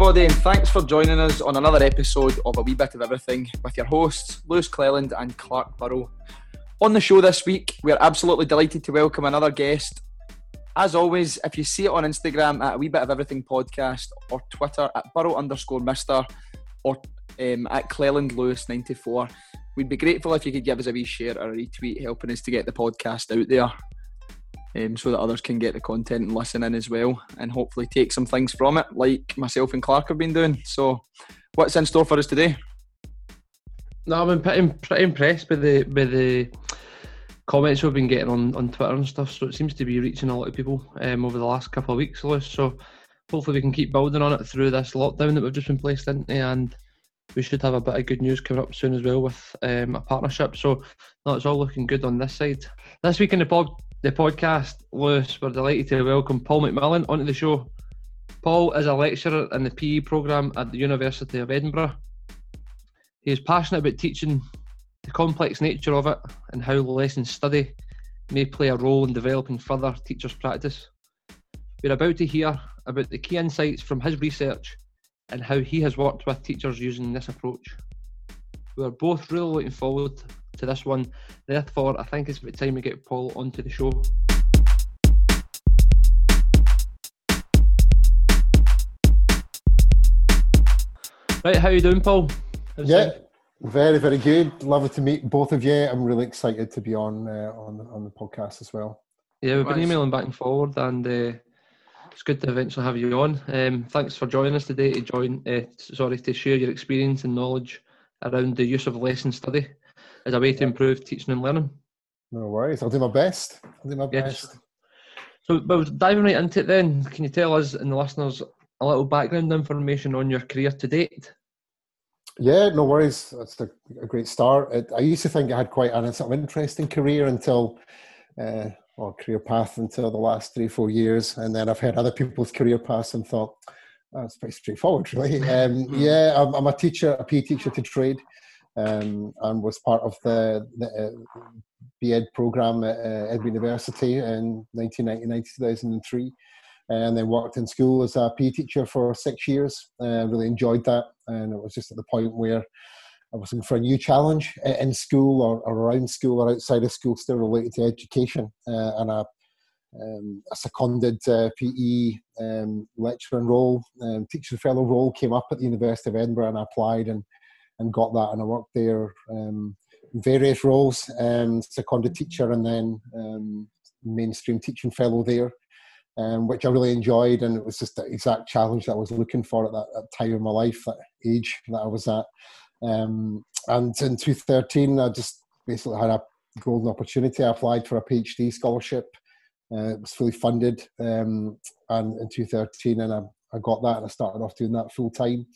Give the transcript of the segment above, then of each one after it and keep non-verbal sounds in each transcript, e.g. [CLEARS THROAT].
everybody, and thanks for joining us on another episode of A Wee Bit of Everything with your hosts, Lewis Cleland and Clark Burrow. On the show this week, we're absolutely delighted to welcome another guest. As always, if you see it on Instagram at A Wee Bit of Everything Podcast or Twitter at Burrow underscore Mister or um, at Cleland Lewis 94, we'd be grateful if you could give us a wee share or a retweet, helping us to get the podcast out there um, so that others can get the content and listen in as well and hopefully take some things from it, like myself and Clark have been doing. So, what's in store for us today? No, I've been pretty, impressed by the with the comments we've been getting on, on Twitter and stuff. So it seems to be reaching a lot of people um, over the last couple of weeks, Lewis. So hopefully we can keep building on it through this lockdown that we've just been placed into, and we should have a bit of good news coming up soon as well with um, a partnership. So no, it's all looking good on this side. This week in the pod, the podcast, Lewis, we're delighted to welcome Paul McMillan onto the show. Paul is a lecturer in the PE programme at the University of Edinburgh. He is passionate about teaching the complex nature of it and how lesson study may play a role in developing further teachers' practice. We're about to hear about the key insights from his research and how he has worked with teachers using this approach. We are both really looking forward to this one. Therefore, I think it's about time we get Paul onto the show. Right, how you doing, Paul? How's yeah, it? very, very good. Lovely to meet both of you. I'm really excited to be on uh, on on the podcast as well. Yeah, we've been emailing back and forward, and uh, it's good to eventually have you on. Um, thanks for joining us today to join. Uh, sorry to share your experience and knowledge around the use of lesson study as a way to improve teaching and learning. No worries. I'll do my best. I'll do my yes. best. So, but diving right into it, then, can you tell us and the listeners a little background information on your career to date? Yeah, no worries. That's a, a great start. It, I used to think I had quite an sort of interesting career until, uh, or career path until the last three, four years, and then I've heard other people's career paths and thought oh, that's pretty straightforward, [LAUGHS] really. [LAUGHS] Um, hmm. yeah, I'm, I'm, a teacher, a PE teacher to trade, um, and was part of the, the uh, BEd program at uh, Edinburgh University in 1999 2003 and then worked in school as a PE teacher for six years. Uh, really enjoyed that, and it was just at the point where I was looking for a new challenge in school or, or around school or outside of school, still related to education. Uh, and a, um, a seconded uh, PE um, lecturing role, um, teacher fellow role came up at the University of Edinburgh, and I applied and and got that, and I worked there um, in various roles, um, seconded teacher, and then um, mainstream teaching fellow there um, which I really enjoyed, and it was just the exact challenge that I was looking for at that, that time in my life, that age that I was at. Um, and in 2013, I just basically had a golden opportunity. I applied for a PhD scholarship. Uh, it was fully funded, um, and in 2013, and I, I, got that, and I started off doing that full time.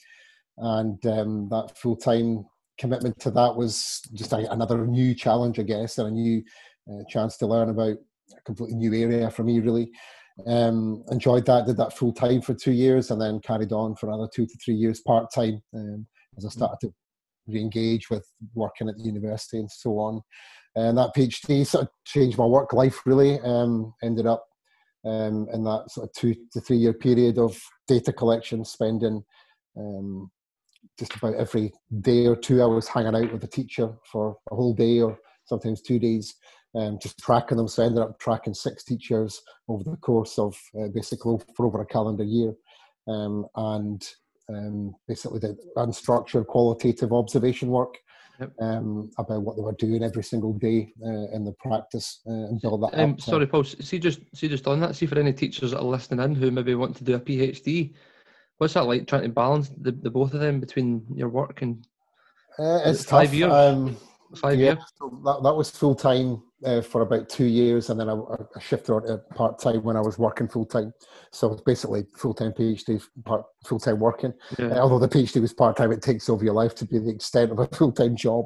And um, that full time commitment to that was just a, another new challenge, I guess, and a new uh, chance to learn about a completely new area for me, really. Um, enjoyed that, did that full time for two years, and then carried on for another two to three years part time um, as I mm. started to re-engage with working at the university and so on. And that PhD sort of changed my work life really. Um, ended up um, in that sort of two to three year period of data collection, spending um, just about every day or two I was hanging out with a teacher for a whole day or sometimes two days um, just tracking them. So I ended up tracking six teachers over the course of uh, basically for over a calendar year, um, and um, basically did unstructured qualitative observation work yep. um, about what they were doing every single day uh, in the practice uh, and build that um, up. Sorry, Paul. See just see just on that. See for any teachers that are listening in who maybe want to do a PhD. What's that like trying to balance the, the both of them between your work and uh, it's five tough. years? Um, five yeah, years. So that, that was full time uh, for about two years, and then I, I shifted on to part time when I was working full time. So basically full time PhD, part full time working. Yeah. Uh, although the PhD was part time, it takes over your life to be the extent of a full time job.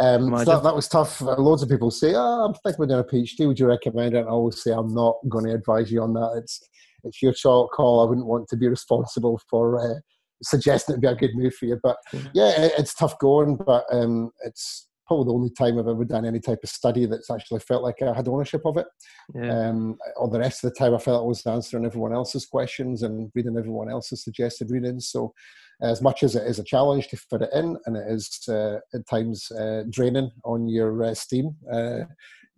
Um, so that, that, was tough. Uh, loads of people say, "Oh, I'm thinking about doing a PhD. Would you recommend it?" And I always say, "I'm not going to advise you on that. It's it's your call. I wouldn't want to be responsible for." Uh, suggesting it'd be a good move for you but yeah, it's tough going but um, it's probably the only time I've ever done any type of study that's actually felt like I had ownership of it. Yeah. Um, all the rest of the time, I felt I was answering everyone else's questions and reading everyone else's suggested readings. So, as much as it is a challenge to fit it in, and it is uh, at times uh, draining on your uh, steam uh,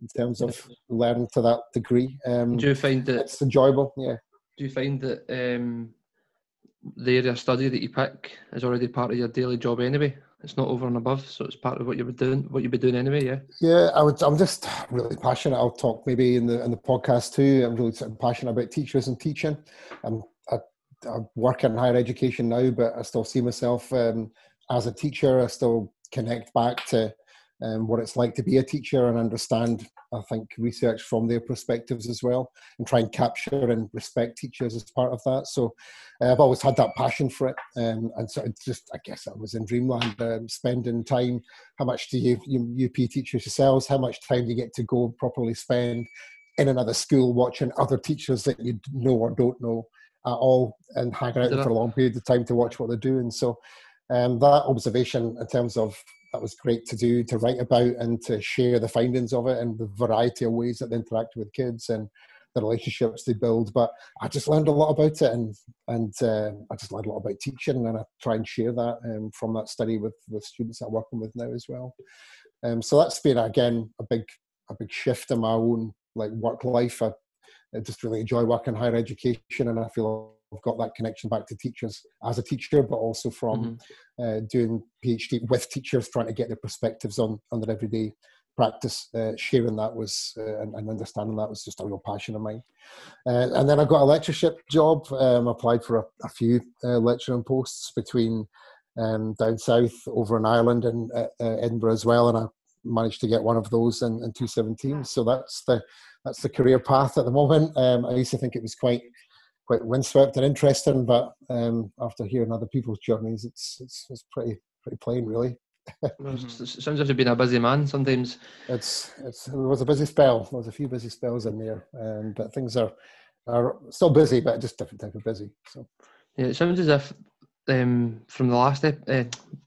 in terms of learning to that degree, um, do you find that it's enjoyable? Yeah. Do you find that um, the area of study that you pick is already part of your daily job anyway? It's not over and above, so it's part of what you would doing, what you'd be doing anyway. Yeah. Yeah, I would. I'm just really passionate. I'll talk maybe in the in the podcast too. I'm really passionate about teachers and teaching. I'm I, I work in higher education now, but I still see myself um, as a teacher. I still connect back to um, what it's like to be a teacher and understand, I think, research from their perspectives as well, and try and capture and respect teachers as part of that. So uh, I've always had that passion for it, um, and so it's just, I guess, I was in dreamland, um, spending time. How much do you, you UP teachers yourselves? How much time do you get to go properly spend in another school watching other teachers that you know or don't know at all, and hanging out for a long period of time to watch what they're doing? So. Um, that observation in terms of that was great to do to write about and to share the findings of it and the variety of ways that they interact with kids and the relationships they build. But I just learned a lot about it, and and uh, I just learned a lot about teaching, and I try and share that um, from that study with the students I'm working with now as well. Um, so that's been again a big a big shift in my own like work life. I, I just really enjoy working higher education, and I feel I've got that connection back to teachers as a teacher, but also from mm-hmm. uh, doing PhD with teachers, trying to get their perspectives on on their everyday practice. Uh, sharing that was uh, and, and, understanding that was just a real passion of mine. Uh, and then I got a lectureship job. Um, applied for a, a few uh, lecturing posts between um, down south, over in Ireland, and uh, Edinburgh as well, and I managed to get one of those in, in 2017. So that's the that's the career path at the moment. Um, I used to think it was quite quite windswept and interesting. But um, after hearing other people's journeys, it's it's, it's pretty pretty plain, really. [LAUGHS] sounds like you've been a busy man. Sometimes it's it's it was a busy spell. There was a few busy spells in there, um, but things are are still busy, but just different type of busy. So yeah, it sounds as if um, from the last uh,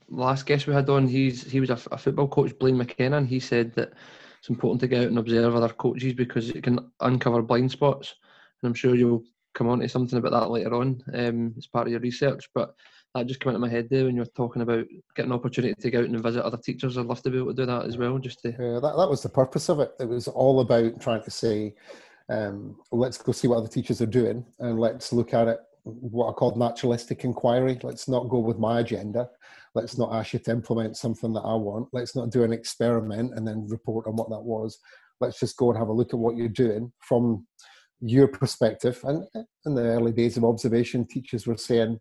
last guest we had on, he's he was a, a football coach, Blaine McKenna, and he said that it's important to get out and observe other coaches because it can uncover blind spots. And I'm sure you'll come on to something about that later on um, as part of your research. But that just came into my head there when you were talking about getting an opportunity to go out and visit other teachers. I'd love to be able to do that as well. Just to yeah, that that was the purpose of it. It was all about trying to say, um, let's go see what other teachers are doing and let's look at it what I called naturalistic inquiry. Let's not go with my agenda. Let's not ask you to implement something that I want. Let's not do an experiment and then report on what that was. Let's just go and have a look at what you're doing from your perspective. And in the early days of observation, teachers were saying,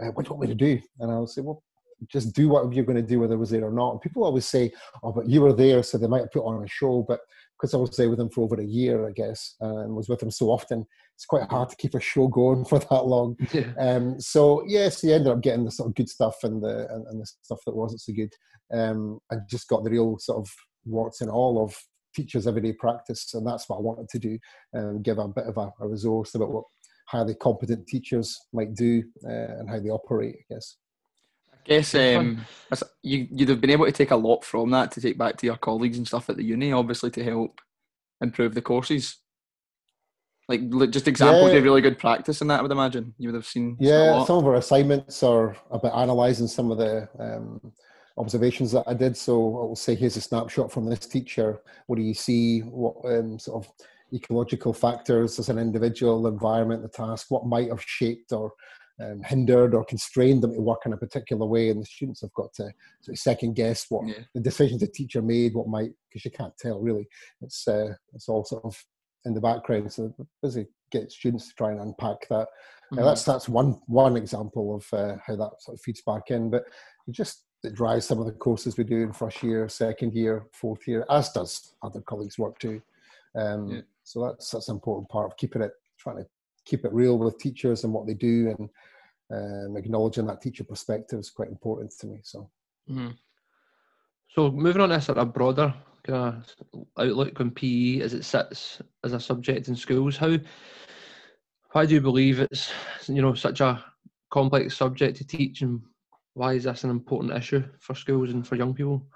uh, "What do you want me to do?" And I would say, "Well, just do whatever you're going to do, whether I was there or not." And people always say, "Oh, but you were there, so they might have put on a show." But because I was there with them for over a year, I guess, and was with them so often, it's quite hard to keep a show going [LAUGHS] for that long. [LAUGHS] Yeah. Um, so yes, you ended up getting the sort of good stuff and the and, and the stuff that wasn't so good. Um, I just got the real sort of warts and all of teachers' everyday practice, and that's what I wanted to do, um, give a bit of a, a, resource about what highly competent teachers might do uh, and how they operate. I guess. I guess um, you you'd have been able to take a lot from that to take back to your colleagues and stuff at the uni, obviously to help improve the courses. Like just examples yeah. of really good practice in that, I would imagine you would have seen. Yeah, some of our assignments are about analysing some of the um, observations that I did. So I will say, here's a snapshot from this teacher. What do you see? What um, sort of ecological factors as an individual, environment, the task, what might have shaped or um, hindered or constrained them to work in a particular way. And the students have got to sort of second guess what yeah. the decisions the teacher made, what might, because you can't tell really. It's, uh, it's all sort of in the background. So busy get students to try and unpack that. Mm-hmm. that's that's one one example of uh, how that sort of feeds back in. But you just that drives some of the courses we do in first year, second year, fourth year, as does other colleagues' work too. Um, yeah. So that's that's an important part of keeping it, trying to keep it real with teachers and what they do, and um, acknowledging that teacher perspective is quite important to me. So, mm-hmm. so moving on to sort of broader kind of outlook on PE as it sits as a subject in schools, how why do you believe it's you know such a complex subject to teach and why is this an important issue for schools and for young people?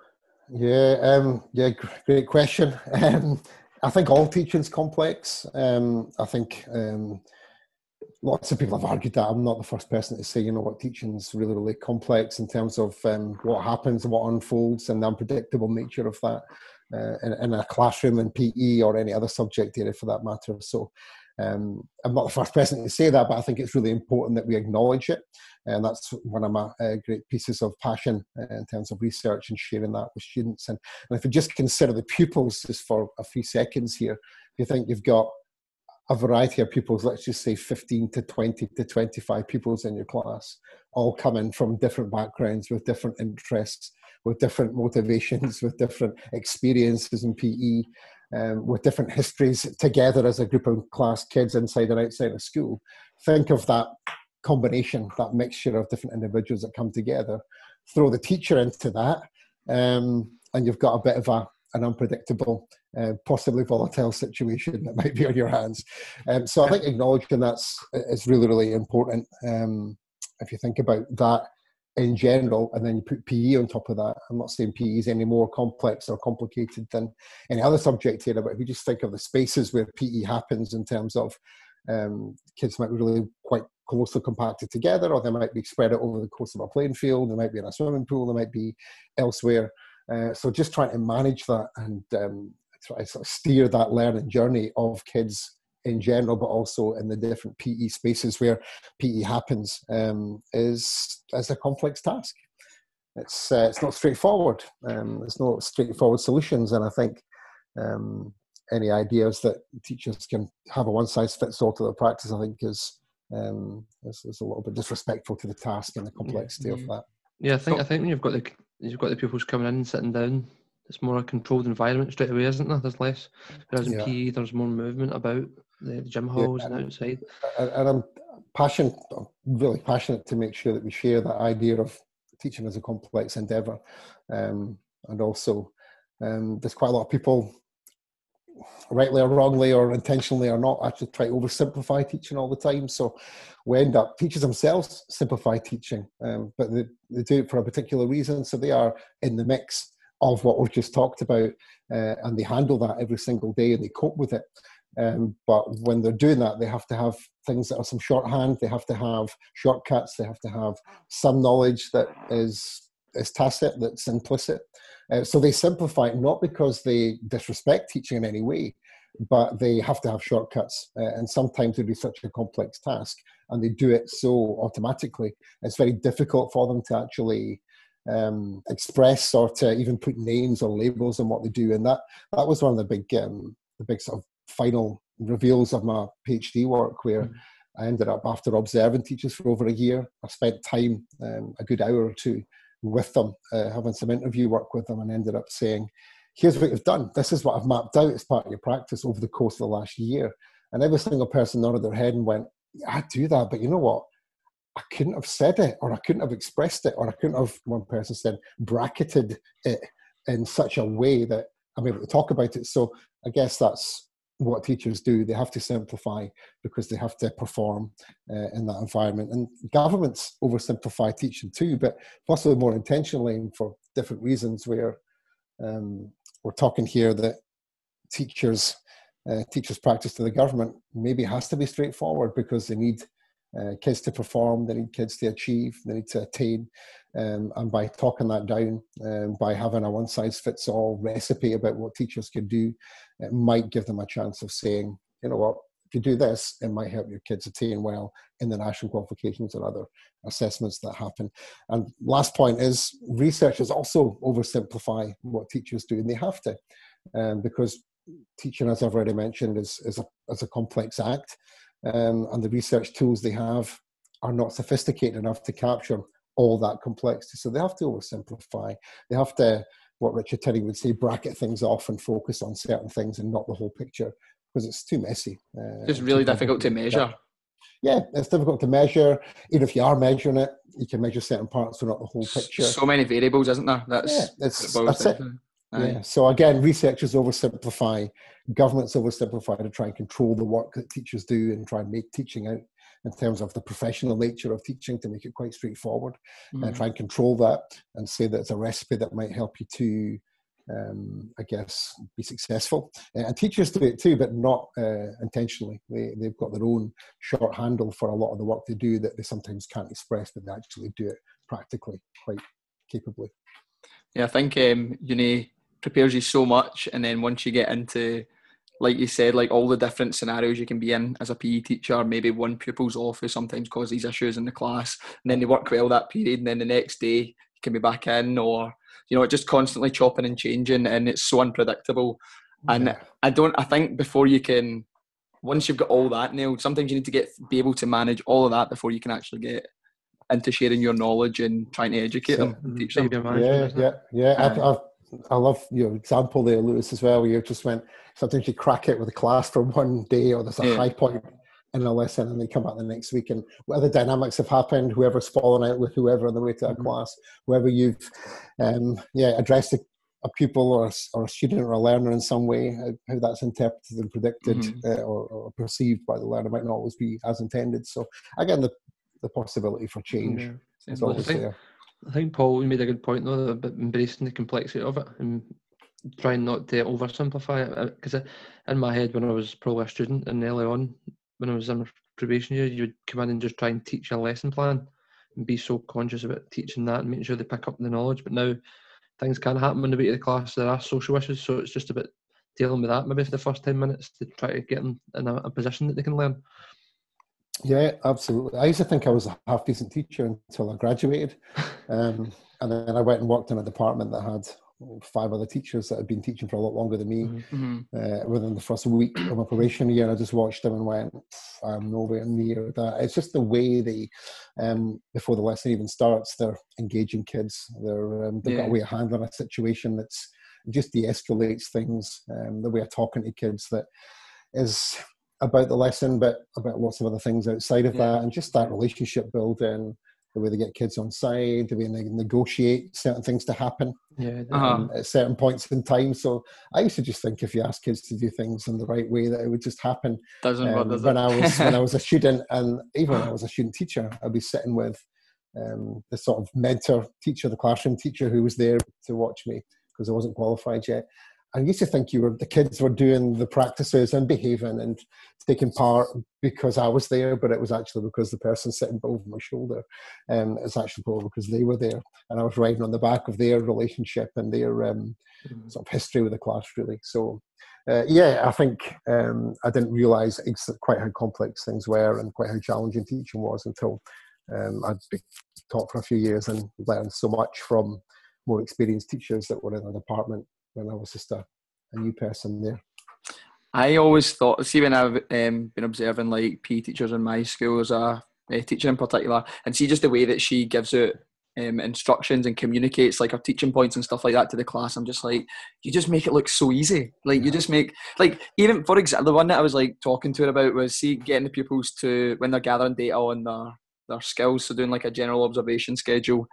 Yeah, um, yeah, great question. [LAUGHS] Um, I think all teaching's complex. Um, I think um, lots of people have argued that. I'm not the first person to say, you know, what teaching's really, really complex in terms of um, what happens and what unfolds and the unpredictable nature of that uh, in, in, a classroom in PE or any other subject area for that matter. So um, I'm not the first person to say that, but I think it's really important that we acknowledge it. And that's one of my uh, great pieces of passion uh, in terms of research and sharing that with students. And, and if you just consider the pupils just for a few seconds here, you think you've got a variety of pupils, let's just say 15 to 20 to 25 pupils in your class, all coming from different backgrounds with different interests, with different motivations, [LAUGHS] with different experiences in PE, um, with different histories together as a group of class kids inside and outside of school. Think of that combination, that mixture of different individuals that come together. Throw the teacher into that, um, and you've got a bit of a, an unpredictable, uh, possibly volatile situation that [LAUGHS] might be on your hands. Um, so I think acknowledging that's is really, really important. Um, if you think about that in general, and then you put PE on top of that. I'm not saying PE is any more complex or complicated than any other subject area, but if you just think of the spaces where PE happens in terms of um, kids might be really quite closely compacted together, or they might be spread out over the course of a playing field, they might be in a swimming pool, they might be elsewhere. Uh, so just trying to manage that and um, try to sort of steer that learning journey of kids in general, but also in the different PE spaces where PE happens, um, is is a complex task. It's uh, it's not straightforward. Um, there's no straightforward solutions, and I think um, any ideas that teachers can have a one size fits all to their practice, I think is, um, is, is a little bit disrespectful to the task and the complexity yeah. of that. Yeah, I think I think when you've got the you've got the pupils coming in and sitting down, it's more a controlled environment straight away, isn't there? There's less. Whereas in yeah. PE, there's more movement about the gym halls yeah, and outside. And I'm passionate, I'm really passionate to make sure that we share that idea of teaching as a complex endeavour, um, and also um, there's quite a lot of people, rightly or wrongly or intentionally or not, actually try to oversimplify teaching all the time. So we end up teachers themselves simplify teaching, um, but they, they do it for a particular reason. So they are in the mix of what we've just talked about, uh, and they handle that every single day and they cope with it. Um, but when they're doing that, they have to have things that are some shorthand. They have to have shortcuts. They have to have some knowledge that is is tacit, that's implicit. Uh, so they simplify not because they disrespect teaching in any way, but they have to have shortcuts. Uh, and sometimes they do such a complex task, and they do it so automatically. It's very difficult for them to actually um, express or to even put names or labels on what they do. And that that was one of the big um, the big sort of final reveals of my PhD work where mm. I ended up after observing teachers for over a year. I spent time, um, a good hour or two, with them, uh, having some interview work with them, and ended up saying, "Here's what you've done. This is what I've mapped out as part of your practice over the course of the last year." And every single person nodded their head and went, "I do that, but you know what? I couldn't have said it, or I couldn't have expressed it, or I couldn't have." One person said, "Bracketed it in such a way that I'm able to talk about it." So I guess that's what teachers do. They have to simplify because they have to perform uh, in that environment. And governments oversimplify teaching too, but possibly more intentionally and for different reasons. Where um, we're talking here that teachers, uh, teachers' practice to the government maybe has to be straightforward because they need uh, kids to perform, they need kids to achieve, they need to attain. Um, and by talking that down, um, by having a one size fits all recipe about what teachers can do, it might give them a chance of saying, you know what, if you do this, it might help your kids attain well in the national qualifications and other assessments that happen. And last point is researchers also oversimplify what teachers do, and they have to, um, because teaching, as I've already mentioned, is, is, a, is a complex act um, and the research tools they have are not sophisticated enough to capture all that complexity. So they have to oversimplify. They have to, what Richard Tinning would say, bracket things off and focus on certain things and not the whole picture because it's too messy. Uh, it's really difficult to measure. Yeah, it's difficult to measure. Even if you are measuring it, you can measure certain parts, but not the whole picture. So many variables, isn't there? That's, yeah, that's, that's it. Yeah. So again, researchers oversimplify, governments oversimplify to try and control the work that teachers do and try and make teaching out in terms of the professional nature of teaching to make it quite straightforward mm-hmm. and try and control that and say that it's a recipe that might help you to um, I guess, be successful. Uh, and teachers do it too, but not uh, intentionally. They, they've got their own short handle for a lot of the work they do that they sometimes can't express, but they actually do it practically quite capably. Yeah, I think um, uni prepares you so much, and then once you get into like you said, like all the different scenarios you can be in as a PE teacher. Maybe one pupil's off who sometimes causes these issues in the class, and then they work well that period, and then the next day you can be back in, or you know, it just constantly chopping and changing, and it's so unpredictable. And yeah. I don't. I think before you can, once you've got all that nailed, sometimes you need to get be able to manage all of that before you can actually get into sharing your knowledge and trying to educate so, them teach them. Yeah, yeah, yeah. I've, I've, I love your example there, Lewis, as well. You just went sometimes you crack it with a class for one day, or there's a yeah. high point in a lesson, and they come back the next week, and whatever dynamics have happened, whoever's fallen out with whoever on the way to that mm-hmm. class, whoever you've, um, yeah, addressed a, a, pupil or a, or a student or a learner in some way, how, that's interpreted and predicted mm-hmm. uh, or, or, perceived by the learner might not always be as intended. So again, the the possibility for change yeah. is always there. I think Paul made a good point though about embracing the complexity of it and trying not to oversimplify it. Uh, because in my head, when I was probably a student and early on, when I was in probation year, you would come in and just try and teach a lesson plan and be so conscious about teaching that and making sure they pick up the knowledge. But now things can happen on the way to the class. There are social issues, so it's just about dealing with that maybe for the first 10 minutes to try to get them in a, a position that they can learn. Yeah, absolutely. I used to think I was a half decent teacher until I graduated. [LAUGHS] Um, and then I went and worked in a department that had five other teachers that had been teaching for a lot longer than me. Mm-hmm. Uh, within the first week of my probation year, I just watched them and went, I'm nowhere near that. It's just the way they, um, before the lesson even starts, they're engaging kids. They're, um, they've yeah. got a way of handling a situation that's just de escalates things, um, the way of talking to kids that is about the lesson, but about lots of other things outside of yeah. that, and just that relationship building, the way they get kids on side, the way they negotiate certain things to happen yeah, um, uh-huh. at certain points in time. So I used to just think if you ask kids to do things in the right way, that it would just happen. Doesn't um, does when I was when I [LAUGHS] was a student, and even when I [LAUGHS] was a student teacher, I'd be sitting with um, the sort of mentor teacher, the classroom teacher who was there to watch me because I wasn't qualified yet. I used to think you were the kids were doing the practices and behaving and taking part because I was there, but it was actually because the person sitting over my shoulder. Um, it's actually probably because they were there, and I was riding on the back of their relationship and their um, mm-hmm. sort of history with the class, really. So, uh, yeah, I think um, I didn't realise quite how complex things were and quite how challenging teaching was until um, I'd been taught for a few years and learned so much from more experienced teachers that were in the department when I was just a, a new person there. I always thought, see, when I've um, been observing like PE teachers in my school as a, a, teacher in particular, and see just the way that she gives out um, instructions and communicates like her teaching points and stuff like that to the class, I'm just like, you just make it look so easy. Like you just make like even for example, the one that I was like talking to her about was see getting the pupils to when they're gathering data on their their skills, so doing like a general observation schedule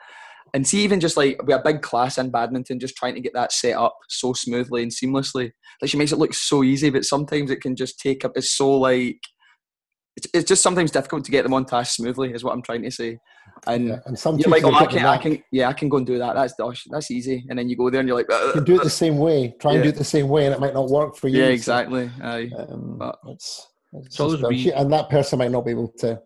and see even just like we a big class in badminton just trying to get that set up so smoothly and seamlessly. Like she makes it look so easy but sometimes it can just take up it's so like it's, it's just sometimes difficult to get them on task smoothly is what i'm trying to say. And, yeah, and some you're like oh I can, I can yeah i can go and do that. That's that's easy. And then you go there and you're like you can do it the same way. Try and do it the same way and it might not work for you yeah exactly. So, um, but it's, it's and that person might not be able to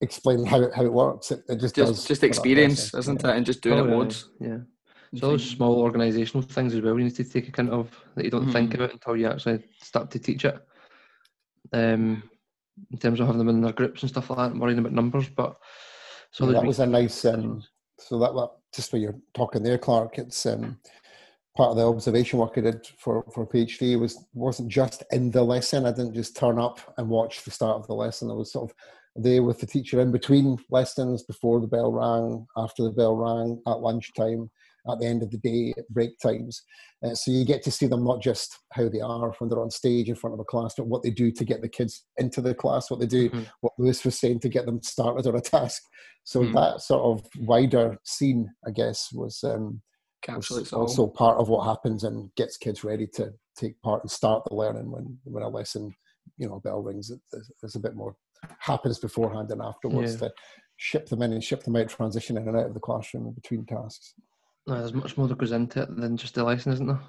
explain how it, how it works. It, it just just, just experience, isn't yeah. it? And just doing oh, it once. Yeah. So those small organisational things as well you need to take account of that you don't mm-hmm. think about until you actually start to teach it. Um, in terms of having them in their groups and stuff like that, and worrying about numbers. But so yeah, that was a nice. Um, so that, that just where you're talking there, Clark. It's um, part of the observation work I did for for PhD was wasn't just in the lesson. I didn't just turn up and watch the start of the lesson. I was sort of there with the teacher in between lessons, before the bell rang, after the bell rang, at lunchtime, at the end of the day, at break times. Uh, so you get to see them not just how they are when they're on stage in front of a class, but what they do to get the kids into the class, what they do, mm-hmm. what Lewis was saying to get them started on a task. So mm-hmm. that sort of wider scene, I guess, was, um, was also part of what happens and gets kids ready to take part and start the learning when, when a lesson, you know, bell rings. There's a bit more happens beforehand and afterwards yeah. to ship them in and ship them out, transition in and out of the classroom in between tasks. No, there's much more that goes into it than just the lesson, isn't there?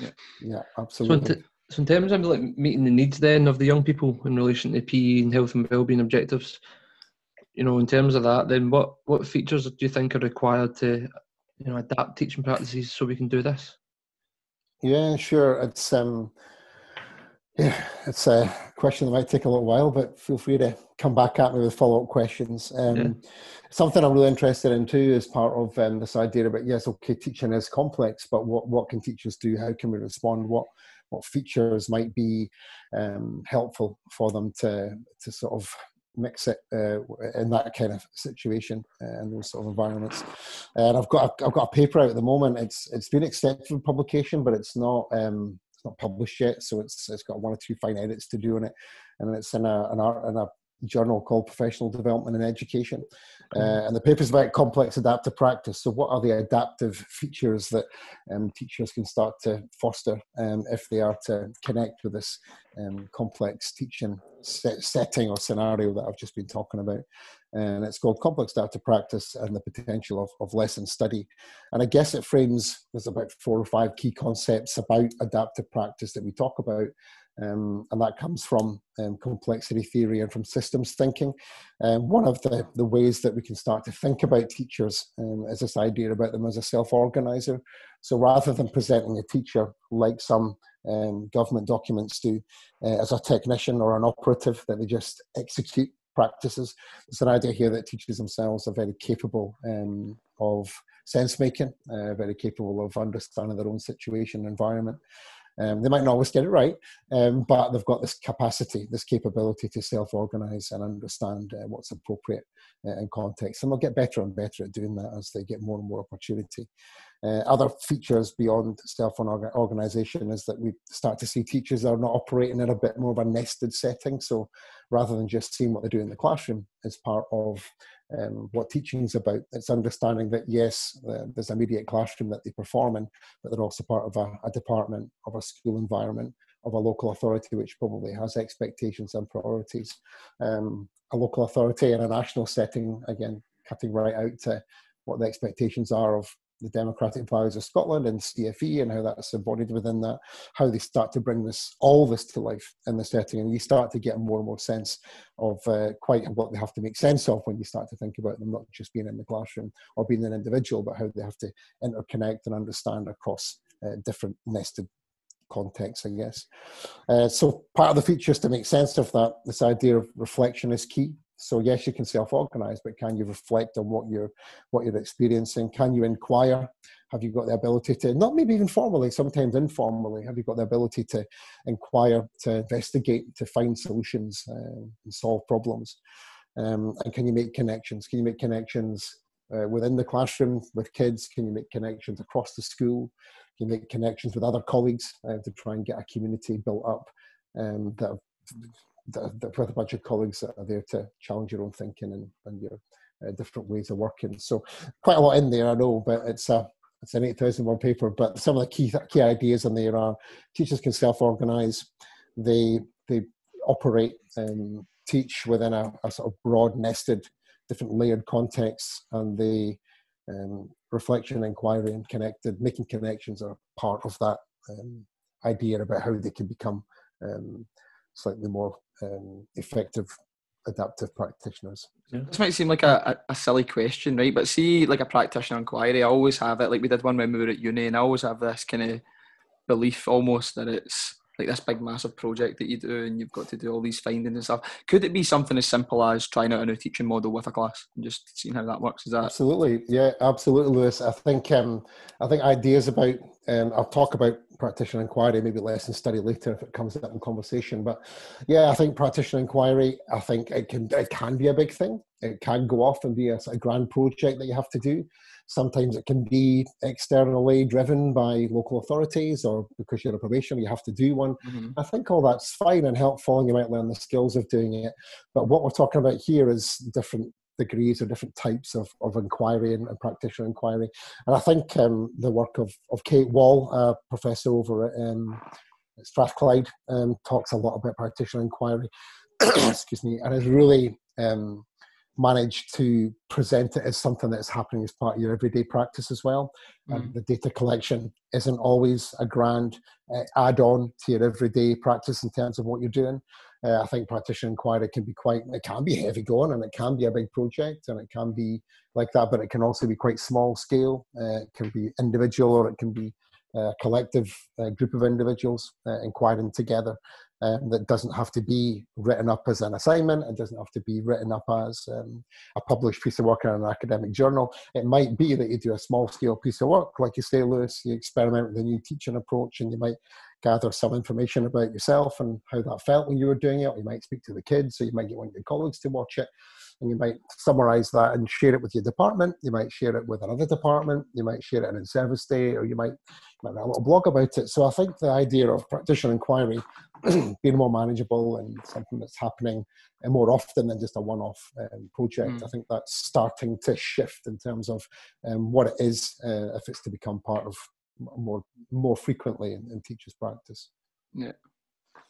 Yeah, yeah, absolutely. So in, t- so in terms of like meeting the needs then of the young people in relation to PE and health and wellbeing objectives, you know, in terms of that, then what what features do you think are required to, you know, adapt teaching practices so we can do this? Yeah, sure. It's um, yeah, it's a question that might take a little while, but feel free to come back at me with follow up questions. Um, yeah. Something I'm really interested in too is part of um, this idea about yes, okay, teaching is complex, but what what can teachers do? How can we respond? What what features might be um, helpful for them to to sort of mix it uh, in that kind of situation uh, in those sort of environments. And I've got a, I've got a paper out at the moment. It's it's been accepted for publication, but it's not um, not published yet. So it's it's got one or two fine edits to do on it, and it's in a an art in a journal called Professional Development and Education. Uh, and the paper is about complex adaptive practice. So, what are the adaptive features that um, teachers can start to foster um, if they are to connect with this um, complex teaching set, setting or scenario that I've just been talking about? And it's called Complex Adaptive Practice and the Potential of, of Lesson Study. And I guess it frames, there's about four or five key concepts about adaptive practice that we talk about. Um, and that comes from um, complexity theory and from systems thinking. Um, one of the, the ways that we can start to think about teachers um, is this idea about them as a self organizer. So rather than presenting a teacher like some um, government documents do uh, as a technician or an operative that they just execute practices, it's an idea here that teachers themselves are very capable um, of sense making, uh, very capable of understanding their own situation and environment. Um, they might not always get it right, um, but they've got this capacity, this capability to self-organize and understand uh, what's appropriate uh, in context. And they'll get better and better at doing that as they get more and more opportunity. Uh, other features beyond self-organization is that we start to see teachers are not operating in a bit more of a nested setting. So rather than just seeing what they do in the classroom as part of um, what teaching is about. It's understanding that yes, uh, there's a immediate classroom that they perform in, but they're also part of a, a, department, of a school environment, of a local authority which probably has expectations and priorities. Um, a local authority in a national setting, again, cutting right out to what the expectations are of the democratic values of Scotland and CFE and how that's embodied within that, how they start to bring this all this to life in the setting, and you start to get more and more sense of uh, quite what they have to make sense of when you start to think about them not just being in the classroom or being an individual, but how they have to interconnect and understand across uh, different nested contexts, I guess. Uh, so part of the features to make sense of that, this idea of reflection is key. So yes, you can self-organize, but can you reflect on what you're what you're experiencing? Can you inquire? Have you got the ability to not maybe even formally, sometimes informally? Have you got the ability to inquire, to investigate, to find solutions uh, and solve problems? Um, and can you make connections? Can you make connections uh, within the classroom with kids? Can you make connections across the school? Can you make connections with other colleagues uh, to try and get a community built up um, that with a bunch of colleagues that are there to challenge your own thinking and, and your uh, different ways of working. So quite a lot in there, I know, but it's a it's an eight thousand word paper. But some of the key key ideas in there are teachers can self organize. They they operate and teach within a, a, sort of broad nested different layered contexts and the um, reflection inquiry and connected making connections are part of that um, idea about how they can become um, slightly more um, effective adaptive practitioners. Yeah. This might seem like a, a, a, silly question, right? But see, like a practitioner inquiry, I always have it. Like we did one when we were at uni, and I always have this kind of belief almost that it's like this big massive project that you do and you've got to do all these findings and stuff. Could it be something as simple as trying out a new teaching model with a class and just seeing how that works? Is that absolutely? Yeah, absolutely, Lewis. I think um, I think ideas about um, I'll talk about practitioner inquiry, maybe lesson study later if it comes up in conversation. But yeah, I think practitioner inquiry, I think it can it can be a big thing. It can go off and be a, a grand project that you have to do. Sometimes it can be externally driven by local authorities or because you're a probation, you have to do one. Mm-hmm. I think all that's fine and helpful and you might learn the skills of doing it. But what we're talking about here is different degrees or different types of, of inquiry and, and practitioner inquiry. And I think um, the work of, of Kate Wall, a professor over at, um, Strathclyde, um, talks a lot about practitioner inquiry, [COUGHS] excuse me, and has really um, manage to present it as something that's happening as part of your everyday practice as well. Mm. The data collection isn't always a grand uh, add on to your everyday practice in terms of what you're doing. Uh, I think practitioner inquiry can be quite, it can be heavy going and it can be a big project and it can be like that, but it can also be quite small scale. Uh, it can be individual or it can be a collective uh, group of individuals uh, inquiring together um, that doesn't have to be written up as an assignment. It doesn't have to be written up as um, a published piece of work in an academic journal. It might be that you do a small scale piece of work, like you say, Lewis, you experiment with a new teaching approach and you might gather some information about yourself and how that felt when you were doing it. Or you might speak to the kids, so you might get one of your colleagues to watch it and you might summarize that and share it with your department. You might share it with another department. You might share it in a service day, or you might, you might write a little blog about it. So I think the idea of practitioner inquiry [CLEARS THROAT] being more manageable and something that's happening and more often than just a one-off um, project. Mm. I think that's starting to shift in terms of um, what it is uh, if it's to become part of more more frequently in, in teachers' practice. Yeah.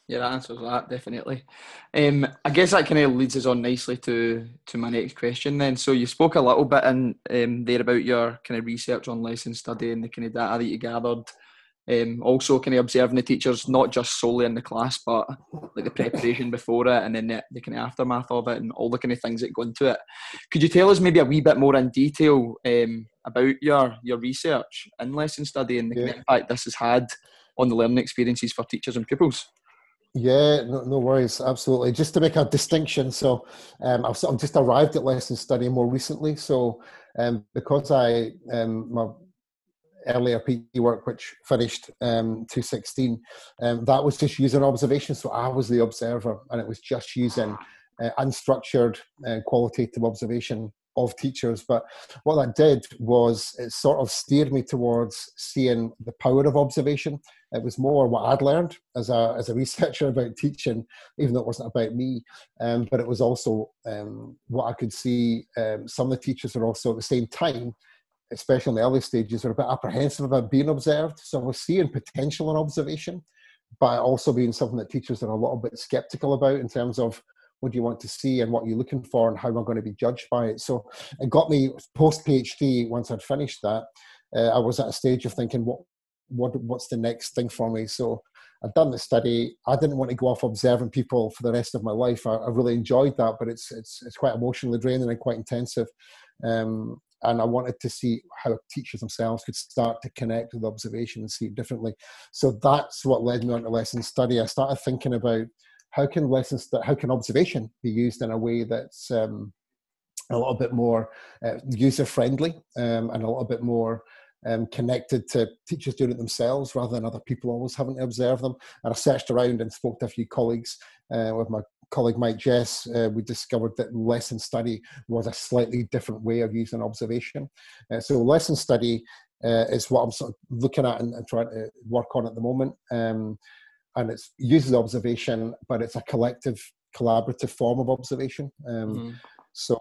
Yeah, that answers that definitely. Um, I guess that kind of leads us on nicely to to my next question. Then, so you spoke a little bit in um, there about your kind of research on lesson study and the kind of data that you gathered. Um, also, kind of observing the teachers not just solely in the class, but like the preparation before it, and then the, the kind of aftermath of it, and all the kind of things that go into it. Could you tell us maybe a wee bit more in detail um, about your your research in lesson study and the yeah. impact this has had on the learning experiences for teachers and pupils? Yeah, no, no worries. Absolutely. Just to make a distinction, so um, I've, I've just arrived at lesson study more recently. So um, because I um, my earlier PE work, which finished um, 2016, um, that was just using observation. So I was the observer, and it was just using uh, unstructured uh, qualitative observation of teachers. But what that did was it sort of steered me towards seeing the power of observation. It was more what I'd learned as a, as a researcher [LAUGHS] about teaching, even though it wasn't about me. Um, but it was also um, what I could see um, some of the teachers are also at the same time, especially in the early stages, are a bit apprehensive about being observed. So we're seeing potential in observation, but also being something that teachers are a little bit skeptical about in terms of what do you want to see and what you're looking for and how I going to be judged by it. So it got me post PhD. Once I'd finished that, uh, I was at a stage of thinking, what, what, what's the next thing for me? So I'd done the study. I didn't want to go off observing people for the rest of my life. I, I really enjoyed that, but it's it's it's quite emotionally draining and quite intensive. Um, and I wanted to see how teachers themselves could start to connect with observation and see it differently. So that's what led me on to lesson study. I started thinking about how can lessons that how can observation be used in a way that's um, a little bit more uh, user friendly um, and a little bit more um, connected to teachers doing it themselves rather than other people always having to observe them. And I searched around and spoke to a few colleagues. Uh, with my colleague Mike Jess, uh, we discovered that lesson study was a slightly different way of using observation. Uh, so lesson study uh, is what I'm sort of looking at and, and, trying to work on at the moment. Um, and it uses observation, but it's a collective, collaborative form of observation. Um, mm-hmm. So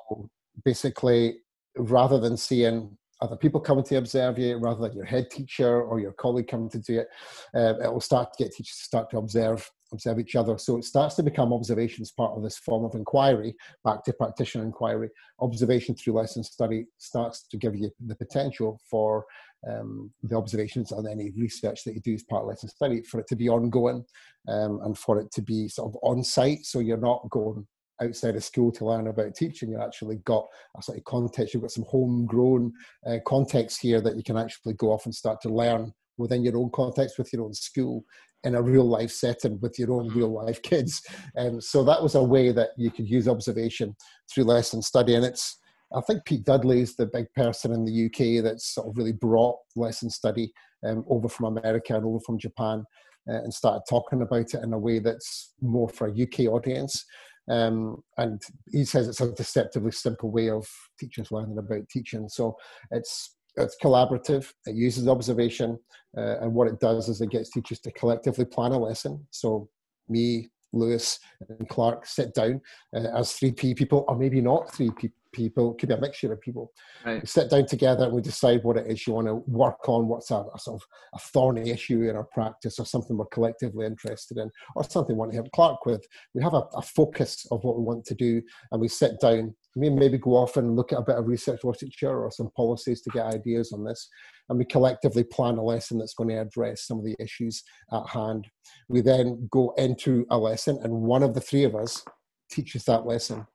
basically, rather than seeing other people coming to observe you, rather than your head teacher or your colleague coming to do it, uh, it will start to get teachers to start to observe observe each other. So it starts to become observations part of this form of inquiry, back to practitioner inquiry. Observation through lesson study starts to give you the potential for um, the observations and any research that you do as part of lesson study for it to be ongoing um, and for it to be sort of on site. So you're not going outside of school to learn about teaching. You've actually got a sort of context. You've got some homegrown uh, context here that you can actually go off and start to learn within your own context with your own school in a real life setting with your own real life kids. And so that was a way that you could use observation through lesson study. And it's I think Pete Dudley is the big person in the UK that's sort of really brought lesson study um, over from America and over from Japan uh, and started talking about it in a way that's more for a UK audience. Um, and he says it's a deceptively simple way of teachers learning about teaching. So it's it's collaborative. It uses observation, uh, and what it does is it gets teachers to collectively plan a lesson. So me, Lewis, and Clark sit down uh, as three P people, or maybe not three P people, it could be a mixture of people. Right. We sit down together and we decide what it is you want to work on, what's a, a sort of a thorny issue in our practice or something we're collectively interested in, or something we want to help Clark with. We have a, a focus of what we want to do and we sit down we maybe go off and look at a bit of research literature or some policies to get ideas on this. And we collectively plan a lesson that's going to address some of the issues at hand. We then go into a lesson, and one of the three of us teaches that lesson.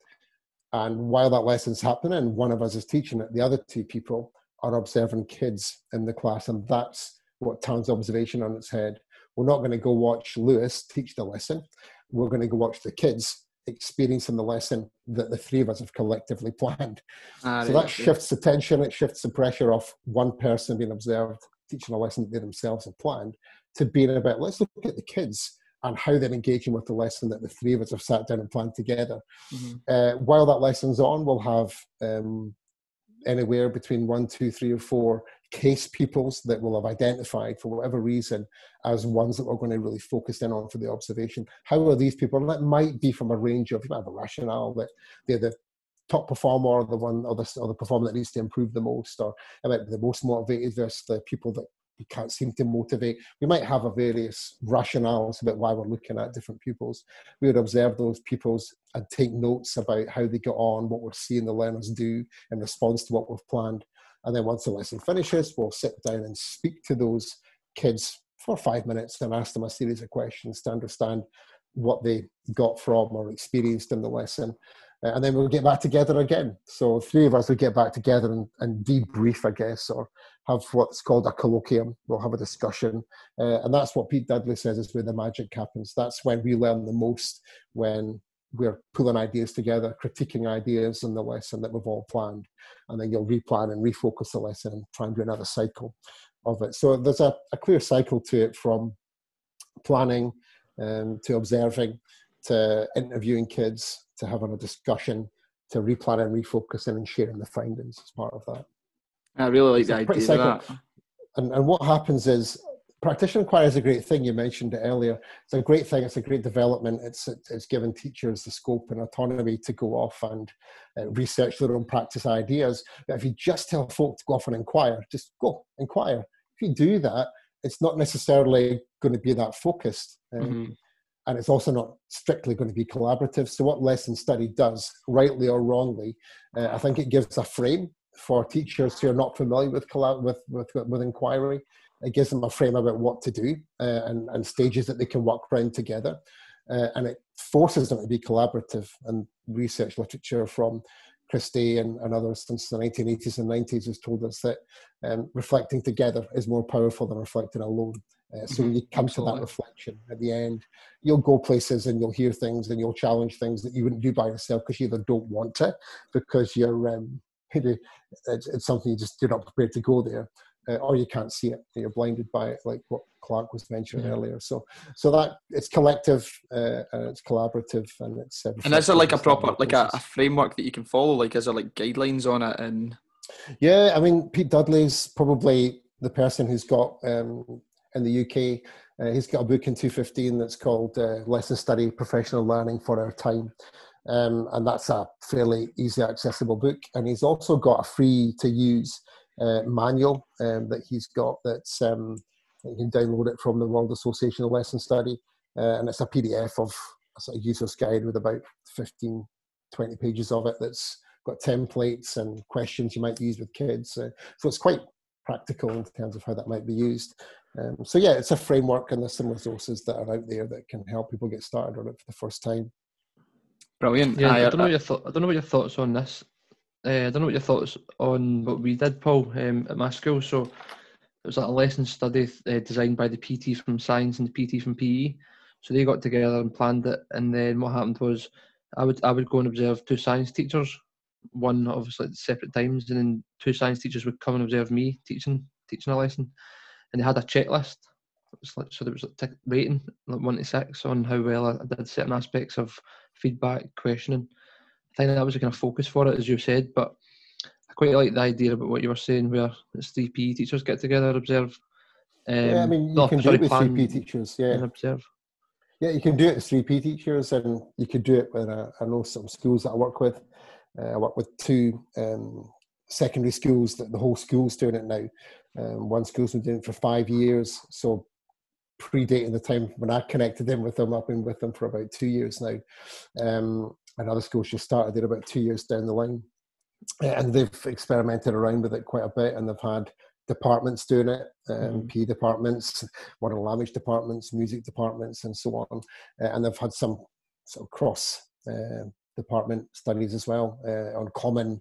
And while that lesson's happening, one of us is teaching it, the other two people are observing kids in the class. And that's what turns observation on its head. We're not going to go watch Lewis teach the lesson. We're going to go watch the kids experiencing the lesson that the three of us have collectively [LAUGHS] planned. Ah, so that shifts the tension, it shifts the pressure off one person being observed, teaching a lesson that they themselves have planned, to being about let's look at the kids and how they're engaging with the lesson that the three of us have sat down and planned together. Mm-hmm. Uh, while that lesson's on, we'll have um, anywhere between one, two, three, or four case pupils that we'll have identified for whatever reason as ones that we're going to really focus in on for the observation. How are these people? And that might be from a range of, you might have a rationale that they're the top performer or the one or the, or the performer that needs to improve the most, or it might be the most motivated versus the people that we can't seem to motivate. We might have a various rationales about why we're looking at different pupils. We would observe those pupils and take notes about how they got on, what we're seeing the learners do in response to what we've planned. And then once the lesson finishes, we'll sit down and speak to those kids for five minutes and ask them a series of questions to understand what they got from or experienced in the lesson. Uh, and then we'll get back together again. So three of us will get back together and, and debrief, I guess, or have what's called a colloquium. We'll have a discussion. Uh, and that's what Pete Dudley says is where the magic happens. That's when we learn the most, when we're pulling ideas together, critiquing ideas in the lesson that we've all planned, and then you'll replan and refocus the lesson and try and do another cycle of it. So there's a, a clear cycle to it from planning um, to observing to interviewing kids to having a discussion to replan and refocusing and sharing the findings as part of that. I really like the idea of that. And, and what happens is practitioner inquiry is a great thing. You mentioned it earlier. It's a great thing. It's a great development. It's it's given teachers the scope and autonomy to go off and uh, research their own practice ideas. But if you just tell folk to go off and inquire, just go inquire. If you do that, it's not necessarily going to be that focused. Um, mm-hmm. And it's also not strictly going to be collaborative. So, what lesson study does, rightly or wrongly, uh, I think it gives a frame for teachers who are not familiar with collab- with, with, with inquiry it gives them a frame about what to do uh, and, and stages that they can work around together. Uh, and it forces them to be collaborative. And research literature from Christie and, and others since the 1980s and 90s has told us that um, reflecting together is more powerful than reflecting alone. Uh, so when you come Absolutely. to that reflection at the end, you'll go places and you'll hear things and you'll challenge things that you wouldn't do by yourself because you either don't want to, because you're um, [LAUGHS] it's, it's something you just you're not prepared to go there uh, or you can't see it. You're blinded by it, like what Clark was mentioning yeah. earlier. So, so that it's collective, uh, and it's collaborative, and it's. Uh, and is there like a proper, like a, a, framework that you can follow? Like, is there like guidelines on it? And yeah, I mean, Pete Dudley's probably the person who's got um, in the UK. Uh, he's got a book in 215 that's called uh, Lesson Study Professional Learning for Our Time. Um, and that's a fairly easy accessible book. And he's also got a free to use uh, manual um, that he's got that's um, you can download it from the World Association of Lesson Study, uh, and it's a PDF of a sort of user's guide with about 15, 20 pages of it that's got templates and questions you might use with kids. Uh, so it's quite practical in terms of how that might be used. Um, so yeah, it's a framework and there's some resources that are out there that can help people get started on it for the first time. Brilliant. Yeah, I, I don't know your th- I don't know what your thoughts on this. Uh, I don't know what your thoughts on what we did, Paul, um, at my school. So it was like a lesson study uh, designed by the PT from science and the PT from PE. So they got together and planned it, and then what happened was I would I would go and observe two science teachers, one obviously at separate times, and then two science teachers would come and observe me teaching teaching a lesson, and they had a checklist. Like, so there was a t- rating like one to six on how well I did certain aspects of feedback, questioning, I think that was a kind of focus for it, as you said. But I quite like the idea about what you were saying, where it's three PE teachers get together, observe. Um, yeah, I mean, you no, can sorry, do it with three PE teachers. Yeah, and observe. Yeah, you can do it with three PE teachers, and you could do it with. Uh, I know some schools that I work with. Uh, I work with two um, secondary schools that the whole school's doing it now. Um, one school's been doing it for five years, so predating the time when I connected in with them. I've been with them for about two years now. Um, another school just started there about two years down the line, and they've experimented around with it quite a bit, and they've had departments doing it, um, mm. P departments, modern language departments, music departments, and so on. Uh, and they've had some sort of cross uh, department studies as well uh, on common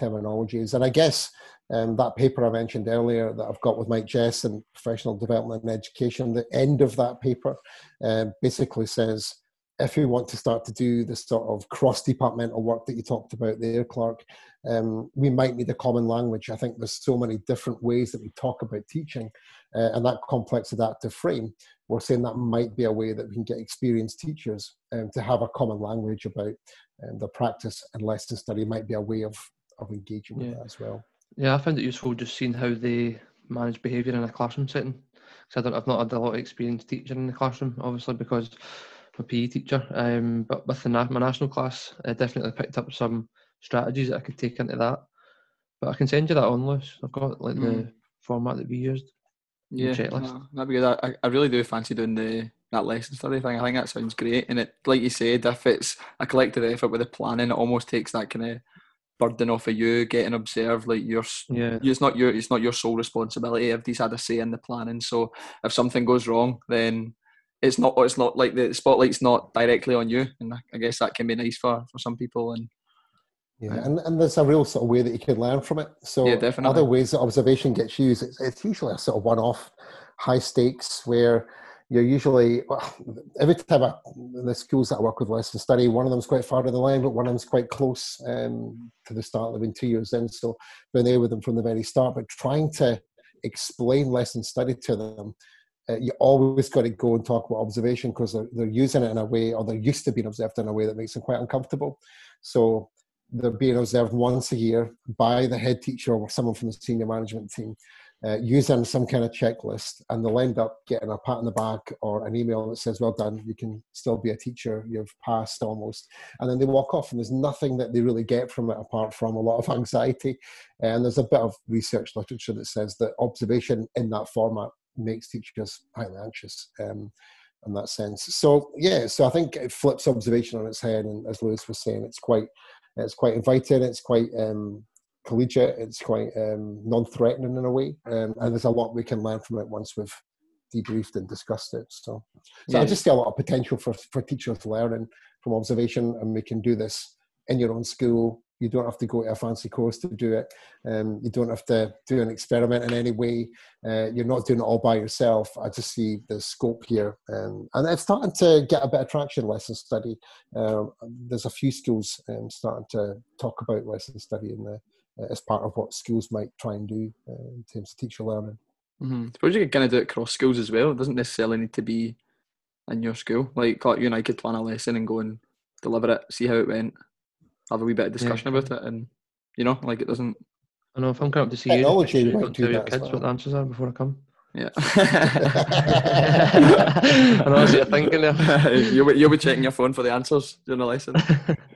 terminologies. And I guess um, that paper I mentioned earlier that I've got with Mike Jess and professional development and education, the end of that paper uh, basically says if we want to start to do the sort of cross departmental work that you talked about there, Clark, um, we might need a common language. I think there's so many different ways that we talk about teaching uh, and that complex adaptive frame. We're saying that might be a way that we can get experienced teachers um, to have a common language about um, the practice and lesson study might be a way of, of engaging with yeah. that as well. Yeah, I found it useful just seeing how they manage behaviour in a classroom setting. Because I don't, I've not had a lot of experience teaching in the classroom, obviously, because I'm a PE teacher. Um, but with the, my national class, I definitely picked up some strategies that I could take into that. But I can send you that on, Lewis. I've got like mm. the format that we used. Yeah, no, that'd be good. I, I really do fancy doing the that lesson study thing. I think that sounds great. And it, like you said, if it's a collective effort with the planning, it almost takes that kind of burden off of you getting observed. Like you're, yeah, it's not your, it's not your sole responsibility. Everybody's had a say in the planning. So if something goes wrong, then it's not, it's not like the spotlight's not directly on you. And I guess that can be nice for for some people. And yeah, and, and there's a real sort of way that you can learn from it. So yeah, definitely. other ways that observation gets used, it's, it's usually a sort of one-off, high stakes where you're usually every time I, the schools that I work with lesson study, one of them's quite far down the line, but one of them's quite close um, to the start. They've been two years in, so been there with them from the very start. But trying to explain lesson study to them, uh, you always got to go and talk about observation because they're, they're using it in a way, or they're used to being observed in a way that makes them quite uncomfortable. So they're being observed once a year by the head teacher or someone from the senior management team, uh, using some kind of checklist, and they'll end up getting a pat on the back or an email that says, Well done, you can still be a teacher, you've passed almost. And then they walk off, and there's nothing that they really get from it apart from a lot of [LAUGHS] anxiety. And there's a bit of research literature that says that observation in that format makes teachers highly anxious. Um, in that sense. So yeah, so I think it flips observation on its head, and as Lewis was saying, it's quite it's quite inviting. It's quite um, collegiate. It's quite um, non-threatening in a way, um, and there's a lot we can learn from it once we've debriefed and discussed it. So, so yeah. I just see a lot of potential for for teachers learning from observation, and we can do this in your own school you don't have to go to a fancy course to do it. Um, you don't have to do an experiment in any way. Uh, you're not doing it all by yourself. I just see the scope here. Um, and it's starting to get a bit of traction, lesson study. Um, there's a few schools um, starting to talk about lesson study in the, as part of what schools might try and do uh, in terms of teacher learning. Mm-hmm. I suppose you can kind of do it across schools as well. It doesn't necessarily need to be in your school. Like, like you and I could plan a lesson and go and deliver it, see how it went have a wee bit of discussion yeah. about it, and you know, like it doesn't. I know if I'm coming up to see Technology you, don't tell your kids well. what the answers are before I come. Yeah. [LAUGHS] I know what you're thinking there. [LAUGHS] you'll, be, you'll be checking your phone for the answers during the lesson. [LAUGHS]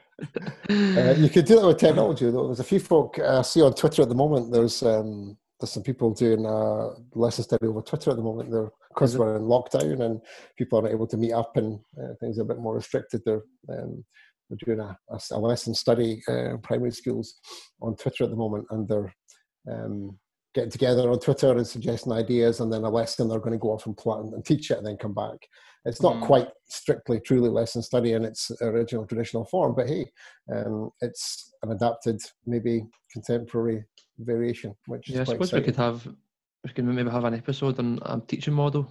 Uh, you could do that with technology, though. There's a few folk I see on Twitter at the moment. There's um, there's some people doing uh, lesson study over Twitter at the moment. They're because we're in lockdown and people aren't able to meet up and uh, things are a bit more restricted. They're um, they're doing a, a, lesson study uh, in primary schools on Twitter at the moment, and they're um, getting together on Twitter and suggesting ideas, and then a lesson they're going to go off and plan and teach it, and then come back. It's not mm. quite strictly, truly lesson study in its original traditional form, but hey, um, it's an adapted, maybe contemporary variation. Which yeah, I suppose exciting. we could have we could maybe have an episode on a teaching model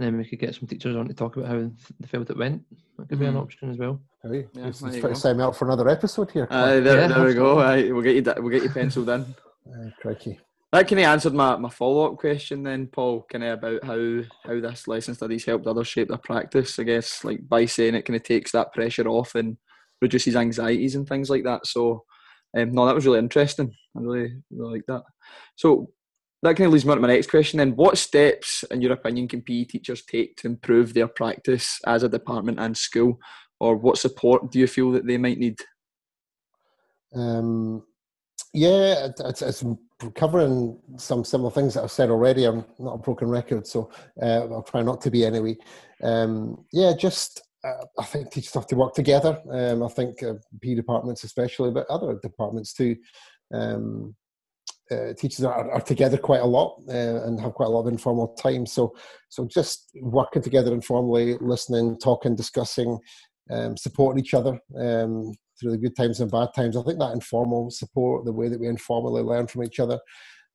and then we could get some teachers on to talk about how they felt it went. That could mm. be an mm-hmm. option as well. Hey, yeah, it's, to sign me up for another episode here. Uh, there, yeah, there we go. Right, we'll get you. We'll get you penciled in. Uh, [LAUGHS] crikey. That kind of answered my, my follow up question then, Paul, kind of about how how this lesson studies helped others shape their practice. I guess like by saying it kind of takes that pressure off and reduces anxieties and things like that. So, um, no, that was really interesting. I really really like that. So, that kind of leads me on to my next question then. What steps, in your opinion, can PE teachers take to improve their practice as a department and school? Or what support do you feel that they might need? Um, yeah, it's, it's, covering some similar things that I've said already. I'm not a broken record, so uh, I'll try not to be anyway. Um, yeah, just uh, I think teachers have to work together. Um, I think uh, P departments, especially, but other departments too. Um, uh, teachers are, are, together quite a lot uh, and have quite a lot of informal time. So, so just working together informally, listening, talking, discussing, um, supporting each other um, through the good times and bad times. I think that informal support, the way that we informally learn from each other,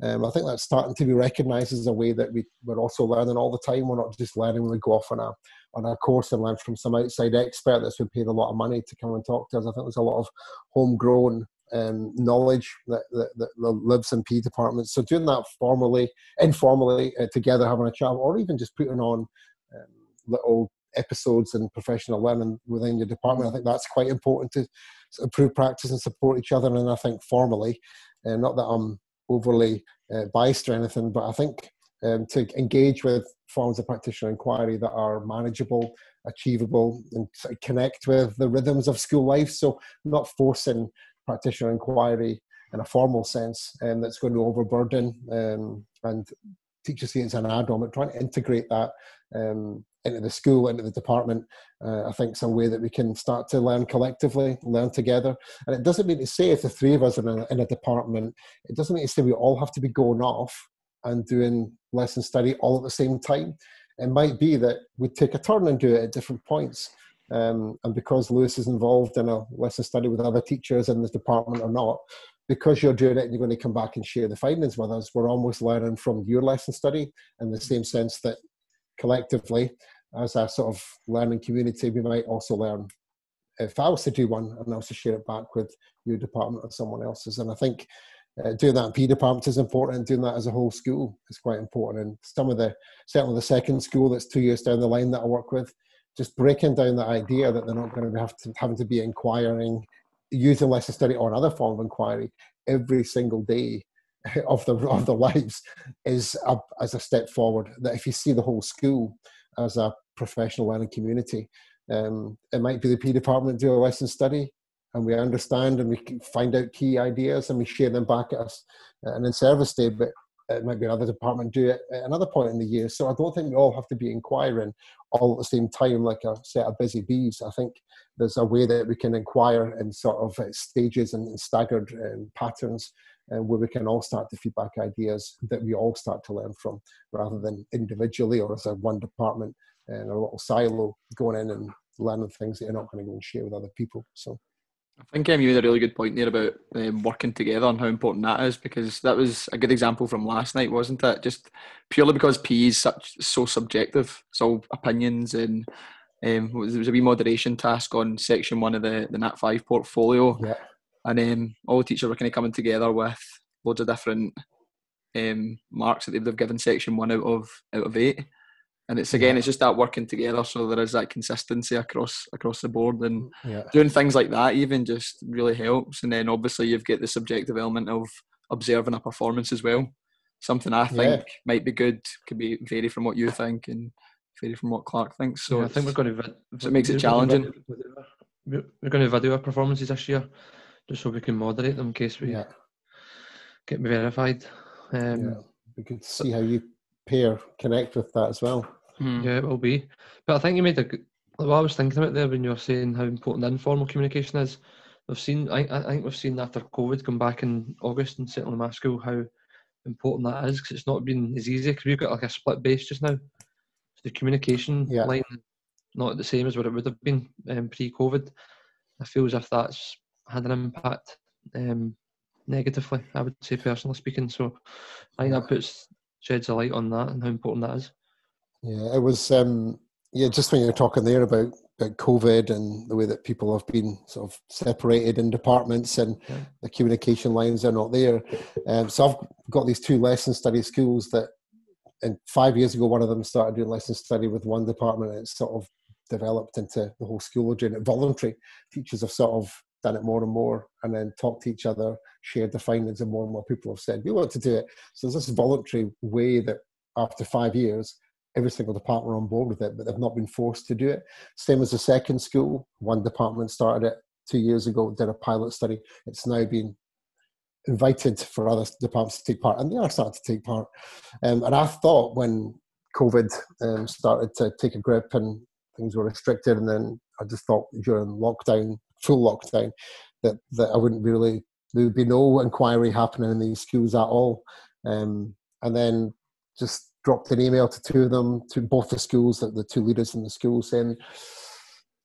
um, I think that's starting to be recognised as a way that we, we're also learning all the time. We're not just learning when we go off on a on a course and learn from some outside expert that's been paid a lot of money to come and talk to us. I think there's a lot of homegrown um, knowledge that, that, that, lives in P departments. So doing that formally, informally, uh, together, having a chat, or even just putting on um, little episodes and professional learning within your department, I think that's quite important to improve practice and support each other. And I think formally, uh, not that I'm overly uh, biased or anything, but I think um, to engage with forms of practitioner inquiry that are manageable, achievable, and connect with the rhythms of school life. So, not forcing practitioner inquiry in a formal sense um, that's going to overburden um, and teachers see it as an add-on, but trying to integrate that um, into the school, into the department, uh, I think some way that we can start to learn collectively, learn together. And it doesn't mean to say if the three of us are in a, in a department, it doesn't mean to say we all have to be going off and doing lesson study all at the same time. It might be that we take a turn and do it at different points. Um, and because Lewis is involved in a lesson study with other teachers in the department or not, because you're doing it and you're going to come back and share the findings with us, we're almost learning from your lesson study in the same sense that collectively, as a sort of learning community, we might also learn. If I was to do one and also share it back with your department or someone else's, and I think uh, doing that in P departments is important. Doing that as a whole school is quite important. And some of the certainly the second school that's two years down the line that I work with, just breaking down the idea that they're not going to have to having to be inquiring, using lesson study or another form of inquiry every single day [LAUGHS] of the of their lives is a, as a step forward. That if you see the whole school as a professional learning community, um, it might be the P department do a lesson study, and we understand and we find out key ideas and we share them back at us. And in service day, but it might be another department do it at another point in the year. So I don't think we all have to be inquiring all at the same time like a set of busy bees. I think there's a way that we can inquire in sort of uh, stages and staggered um, patterns uh, where we can all start to feedback ideas that we all start to learn from rather than individually or as a one department in a little silo going in and learning things that you're not going to go and share with other people. So I think um, you made a really good point there about um, working together and how important that is because that was a good example from last night, wasn't it? Just purely because PE is such so subjective, so opinions and um, there was a wee moderation task on section one of the the Nat five portfolio, yeah. and um, all the teachers were kind of coming together with loads of different um, marks that they've given section one out of out of eight and it's again it's just that working together so there is that consistency across across the board and yeah. doing things like that even just really helps and then obviously you've got the subjective element of observing a performance as well something i think yeah. might be good could be vary from what you think and vary from what clark thinks so yeah, i think we're going to so it makes it challenging we're going to video our performances this year just so we can moderate them in case we get verified um, yeah. we could see how you pair connect with that as well. Mm. Yeah, it will be. But I think you made a good. Well, I was thinking about there when you were saying how important informal communication is. We've seen, I, I think we've seen after COVID come back in August and certainly my school how important that is because it's not been as easy because we've got like a split base just now. So the communication yeah. line not the same as what it would have been um, pre-COVID. I feel as if that's had an impact um, negatively. I would say personally speaking. So I think that puts sheds a light on that and how important that is. Yeah, it was. Um, yeah, just when you're talking there about, about COVID and the way that people have been sort of separated in departments and yeah. the communication lines are not there. Um, so I've got these two lesson study schools that, and five years ago, one of them started doing lesson study with one department. And it's sort of developed into the whole school doing it voluntary. Teachers have sort of done it more and more and then talked to each other, shared the findings, and more and more people have said, we want to do it. So there's this voluntary way that after five years, every single department on board with it, but they've not been forced to do it. Same as the second school, one department started it two years ago did a pilot study. It's now been invited for other departments to take part, and they are starting to take part. Um, and I thought when COVID um, started to take a grip and things were restricted, and then I just thought during lockdown, full lockdown, that that I wouldn't really there would be no inquiry happening in these schools at all. Um, and then just dropped an email to two of them, to both the schools, that the two leaders in the school, saying,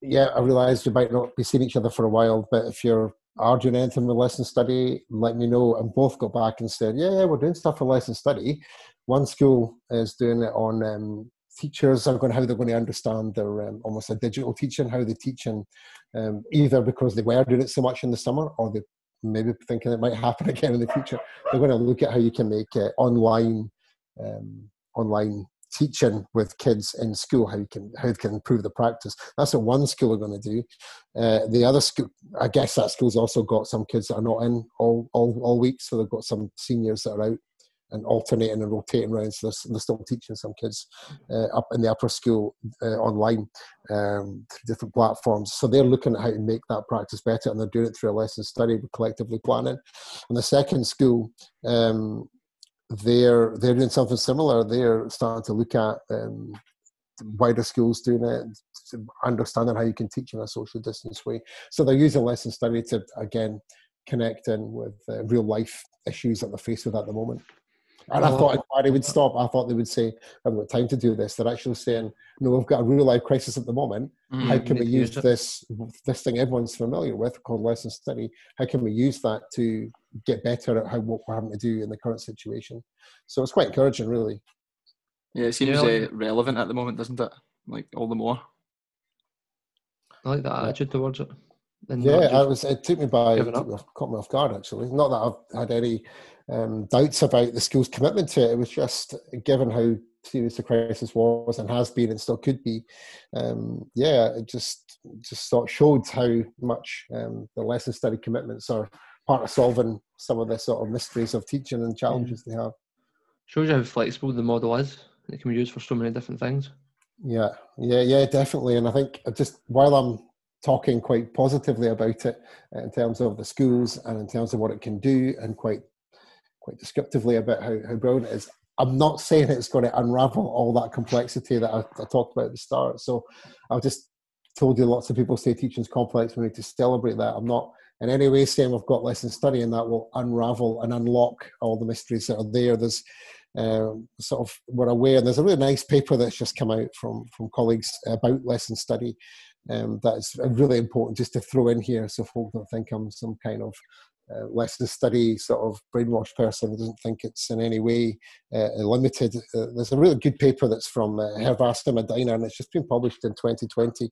"Yeah, I realise we might not be seeing each other for a while, but if you're are doing anything with lesson study, let me know." And both got back and said, "Yeah, yeah we're doing stuff for lesson study. One school is doing it on um, teachers are going to how they're going to understand their um, almost a digital teaching, how they teach, and um, either because they were doing it so much in the summer, or they maybe thinking it might happen [LAUGHS] again in the future. They're going to look at how you can make uh, online um, online teaching with kids in school how you can how you can improve the practice. That's what one school are going to do. Uh, the other school i guess that school's also got some kids that are not in all all, all week so they've got some seniors that are out and alternating and rotating around. So they're, they're still teaching some kids uh, up in the upper school uh, online um, through different platforms. So they're looking at how to make that practice better, and they're doing it through a lesson study collectively planning. And the second school, um, they're they're doing something similar. They're starting to look at um, wider schools doing it, understanding how you can teach in a social distance way. So they're using lesson study to again connect in with uh, real life issues that they're faced with at the moment. And I thought inquiry would stop. I thought they would say, I've got time to do this. They're actually saying, no, we've got a real life crisis at the moment. Mm-hmm. How can we use this this thing everyone's familiar with called lesson study? How can we use that to get better at how what we're having to do in the current situation? So it's quite encouraging, really. Yeah, it seems yeah. uh, relevant at the moment, doesn't it? Like all the more. I like that attitude towards it. Yeah, I was. It took me by took me off, caught me off guard actually. Not that I've had any um, doubts about the school's commitment to it. It was just given how serious the crisis was and has been and still could be. Um, yeah, it just just sort of showed how much um, the lesson study commitments are part of solving some of the sort of mysteries of teaching and challenges yeah. they have. Shows you how flexible the model is. It can be used for so many different things. Yeah, yeah, yeah, definitely. And I think just while I'm talking quite positively about it in terms of the schools and in terms of what it can do and quite quite descriptively about how, how brilliant it is. I'm not saying it's going to unravel all that complexity that I, I talked about at the start. So I've just told you lots of people say teaching's complex. We need to celebrate that. I'm not in any way saying we've got lesson study and that will unravel and unlock all the mysteries that are there. There's um, sort of we're aware. And There's a really nice paper that's just come out from from colleagues about lesson study. Um, that's really important just to throw in here so folk don't think I'm some kind of uh, lesson study sort of brainwashed person who doesn't think it's in any way uh, limited. Uh, there's a really good paper that's from uh, Hervas and Medina, and it's just been published in 2020.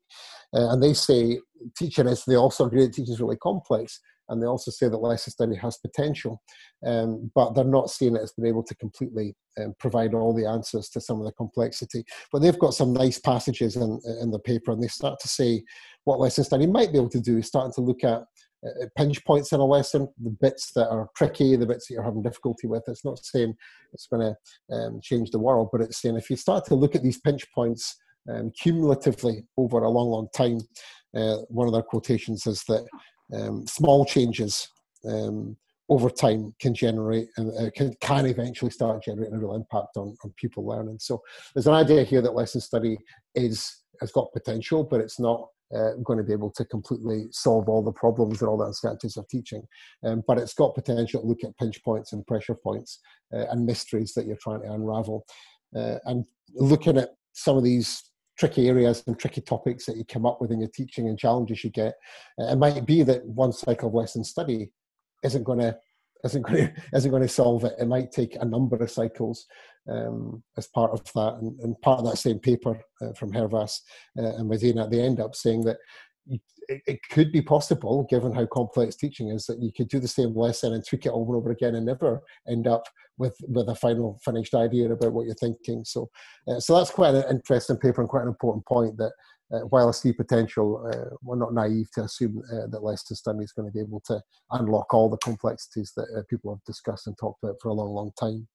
Uh, and they say teaching is, they also agree that teaching is really complex, and they also say that study has potential, um, but they're not seeing it as being able to completely um, provide all the answers to some of the complexity. But they've got some nice passages in, in the paper, and they start to say what study might be able to do is starting to look at uh, pinch points in a lesson, the bits that are tricky, the bits that you're having difficulty with. It's not saying it's going to um, change the world, but it's saying if you start to look at these pinch points um, cumulatively over a long, long time, uh, one of their quotations is that um, small changes um, over time can generate and uh, can, can eventually start generating a real impact on, on pupil learning. So there's an idea here that lesson study is has got potential, but it's not uh, going to be able to completely solve all the problems and all the uncertainties of teaching. Um, but it's got potential to look at pinch points and pressure points uh, and mysteries that you're trying to unravel. Uh, and looking at some of these tricky areas and tricky topics that you come up with in your teaching and challenges you get, it might be that one cycle of lesson study isn't going to isn't going [LAUGHS] to isn't going to solve it. It might take a number of cycles um, as part of that, and, and, part of that same paper uh, from Hervas uh, and Medina, they end up saying that it, it, could be possible, given how complex teaching is, that you could do the same lesson and tweak it over and over again and never end up with with a final finished idea about what you're thinking. So, uh, so that's quite an interesting paper and quite an important point that. Uh, while I see potential, uh, we're not naive to assume uh, that lesson study is going to be able to unlock all the complexities that uh, people have discussed and talked about for a long, long time.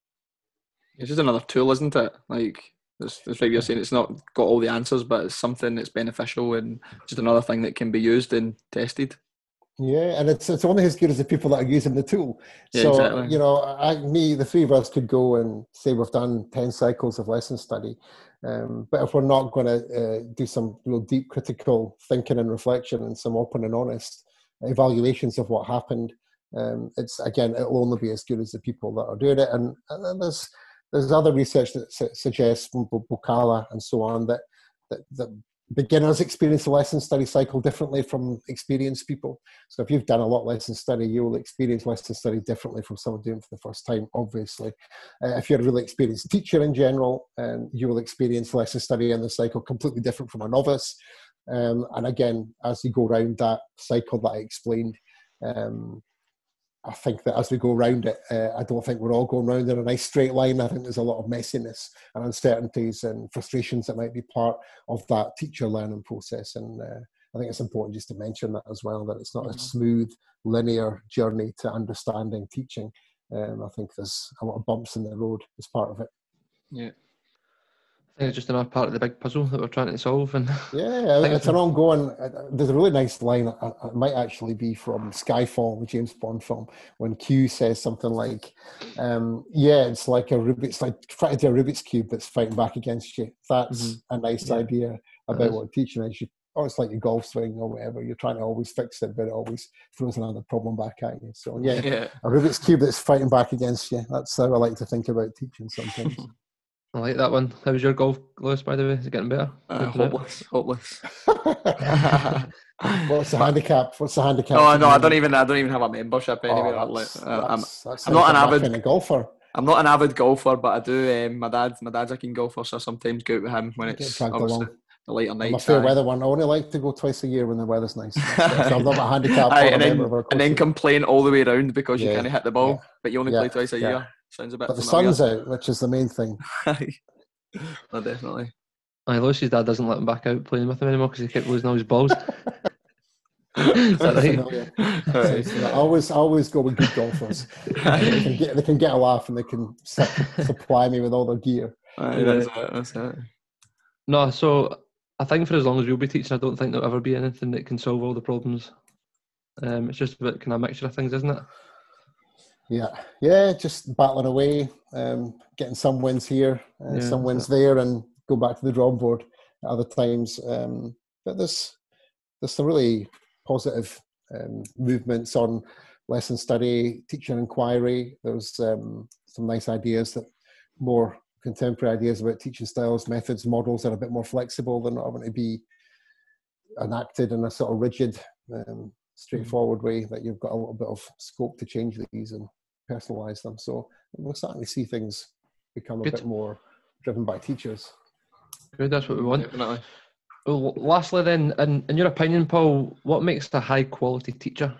It's just another tool, isn't it? Like it's, it's like you're saying, it's not got all the answers, but it's something that's beneficial and just another thing that can be used and tested. Yeah, and it's it's only as good as the people that are using the tool. Yeah, so exactly. you know, I, me, the three of us could go and say we've done ten cycles of lesson study, um, but if we're not going to uh, do some real deep critical thinking and reflection and some open and honest evaluations of what happened, um, it's again it'll only be as good as the people that are doing it. And, and there's there's other research that su- suggests from Bocala and so on that that, that beginners experience the lesson study cycle differently from experienced people. So if you've done a lot lesson study, you will experience lesson study differently from someone doing it for the first time, obviously. Uh, if you're a really experienced teacher in general, um, you will experience lesson study in the cycle completely different from a novice. Um, and again, as you go around that cycle that I explained, um, I think that as we go around it, uh, I don't think we're all going round in a nice straight line. I think there's a lot of messiness and uncertainties and frustrations that might be part of that teacher learning process. And uh, I think it's important just to mention that as well, that it's not a smooth, linear journey to understanding teaching. Um, I think there's a lot of bumps in the road as part of it. Yeah. It's just another part of the big puzzle that we're trying to solve. And [LAUGHS] Yeah, think it's an ongoing. uh, There's a really nice line. uh, uh, It might actually be from Skyfall, the James Bond film, when Q says something like, um, "Yeah, it's like a Rubik's, like trying to do a Rubik's cube that's fighting back against you." That's a nice Yeah. idea about what teaching is. You, oh, it's like a golf swing or whatever. You're trying to always fix it, but it always throws another problem back at you. So yeah, [LAUGHS] Yeah. a Rubik's cube that's fighting back against you. That's how I like to think about teaching sometimes. [LAUGHS] I like that one. How was your golf, Lewis, by the way? Is it getting better? Uh, Good now? hopeless. Hopeless. [LAUGHS] What's the handicap? What's the handicap? No, no, I don't even. I don't even have a membership anyway. Oh, I'm, like, that's- uh, I'm, that's- that's I'm not an avid- kind of golfer. I'm not an avid golfer, but I do. Um, my dad, my dad's a keen golfer, so I sometimes go out with him when it's dragged obviously along. the later I'm a fair aye. weather one. I only like to go twice a year when the weather's nice. [LAUGHS] So I'm not a handicap. Aye, or a and, then, member of our and then complain all the way around because you Yeah, can't hit the ball, yeah. but you only Yeah, play twice a yeah. year. Sounds a bit but the familiar. sun's out, which is the main thing. [LAUGHS] Aye. no, definitely. Aye, Lewis's dad doesn't let him back out playing with him anymore because he kept losing all his balls. [LAUGHS] Is that Very right? familiar. Aye. So I always, I always go with good golfers. they can get, they can get a laugh, and they can su- [LAUGHS] supply me with all their gear. Aye, that's it. That's it. No, so I think for as long as we'll be teaching, I don't think there'll ever be anything that can solve all the problems. Um, it's just a bit kind of mixture of things, isn't it? Yeah, yeah, just battling away, um, getting some wins here, uh, Yeah, some wins there, and go back to the drawing board at other times. Um, but there's there's some really positive um, movements on lesson study, teacher inquiry. There's um, some nice ideas that more contemporary ideas about teaching styles, methods, models that are a bit more flexible. They're not going to be enacted in a sort of rigid, um, straightforward way. That you've got a little bit of scope to change these and personalize them. So we're starting to see things become a Good. bit more driven by teachers. Good, that's what we want. Definitely. Well, lastly, then, in, in your opinion, Paul, what makes a high quality teacher?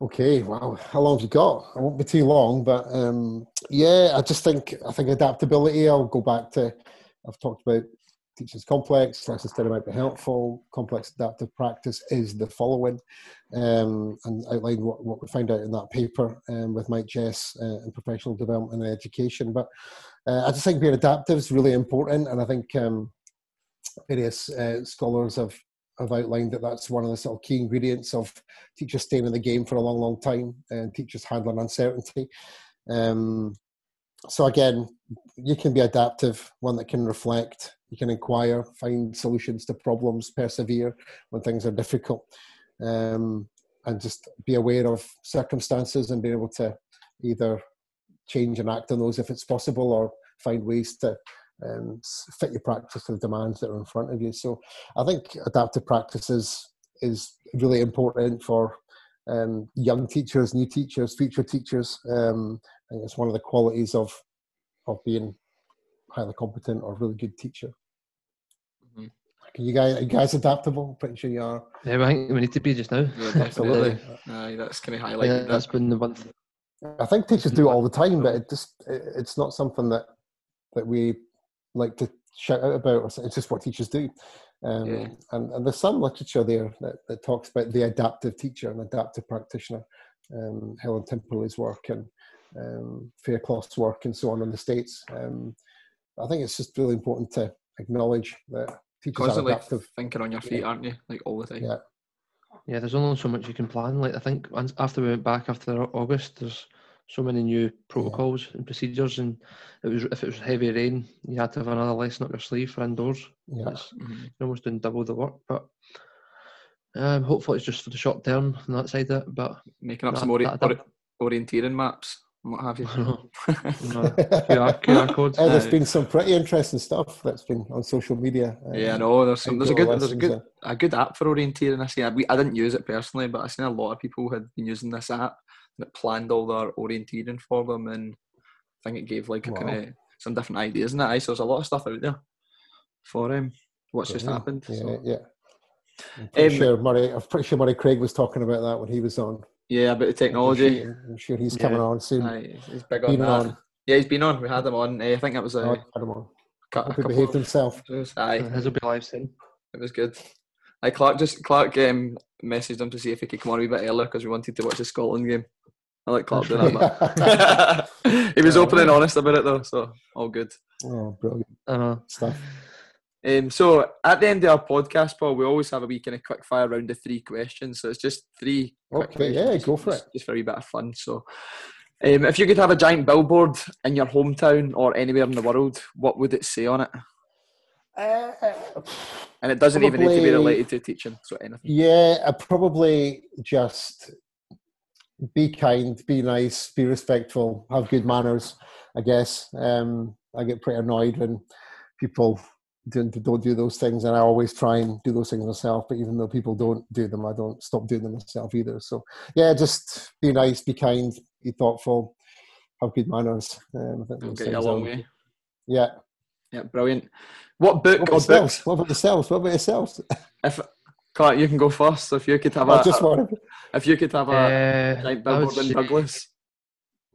Okay, wow. How long have you got? I won't be too long, but um, yeah, I just think I think adaptability. I'll go back to I've talked about teaching's complex. Study might be helpful. Complex adaptive practice is the following, um, and outline what, what we found out in that paper um, with Mike Jess uh, in professional development and education. But uh, I just think being adaptive is really important, and I think um, various uh, scholars have have outlined that that's one of the sort of key ingredients of teachers staying in the game for a long, long time and teachers handling uncertainty. Um, so again, you can be adaptive, one that can reflect, you can inquire, find solutions to problems, persevere when things are difficult, um, and just be aware of circumstances and be able to either change and act on those if it's possible or find ways to um, fit your practice to the demands that are in front of you. So I think adaptive practices is, really important for um, young teachers, new teachers, future teachers. Um, I think it's one of the qualities of of being highly competent or really good teacher. Mhm. Can you guys, are you guys adaptable? Pretty sure you are. Yeah, I think we need to be just now. Yeah. Absolutely. Aye, that's kind of I think highlighted. that's that. been the one. Th- I think teachers do it all the time, but it just it, it's not something that that we like to shout out about. Or. It's just what teachers do. Um, Yeah. and, and there's some literature there that, that talks about the adaptive teacher and adaptive practitioner. Um, Helen Timperley's work and um, Faircloth's work and so on in the States. Um, I think it's just really important to acknowledge that teachers Constantly are adaptive. thinking on your feet, aren't you? Like all the time. Yeah. Yeah, there's only so much you can plan. Like I think after we went back after August, there's so many new protocols yeah. and procedures, and it was if it was heavy rain, you had to have another lesson up your sleeve for indoors. Yeah, it's mm-hmm. almost doing double the work, but. Um, hopefully, it's just for the short term on that side of it. But making up that, some ori- that, orienteering maps what have you. [LAUGHS] no, [LAUGHS] QR, QR codes. Uh, there's been some pretty interesting stuff that's been on social media. Uh, yeah, I know. There's some. There's a good. There's a good. A good app for orienteering. I see. I, I didn't use it personally, but I seen a lot of people had been using this app that planned all their orienteering for them, and I think it gave like a wow. kind of some different ideas in it. So there's a lot of stuff out there for him. Um, what's just happened. Yeah, so. yeah. I'm pretty um, sure Murray. I'm pretty sure Murray Craig was talking about that when he was on. Yeah, about the technology. I'm sure, I'm sure he's coming yeah. on soon. Aye, he's big on that. On. Yeah, he's been on. We had him on. Uh, I think it was a. Oh, had him on. Cut, he behaved himself. Aye, his will be live soon. It was good. Aye, Clark just Clark um, messaged him to see if he could come on a wee bit earlier because we wanted to watch the Scotland game. I like Clark doing that. [LAUGHS] [LAUGHS] he was open and honest about it though, so all good. Oh, brilliant uh, stuff. Um, so at the end of our podcast, Paul, we always have a wee kind of quick fire round of three questions. So it's just three. Okay, yeah, go for just, it. Just for a wee bit of fun. So, um, if you could have a giant billboard in your hometown or anywhere in the world, what would it say on it? Uh, and it doesn't probably, even need to be related to teaching. So anything. Yeah, I probably just be kind, be nice, be respectful, have good manners. I guess um, I get pretty annoyed when people don't, don't do those things. And i always try and do those things myself but even though people don't do them i don't stop doing them myself either. So yeah just be nice be kind be thoughtful have good manners um, I think a long way yeah. Yeah brilliant. What book what or books? what about yourselves what about yourselves if Clark, you can go first. If you could have I a, just wanted... if you could have a uh, like billboard in Douglas,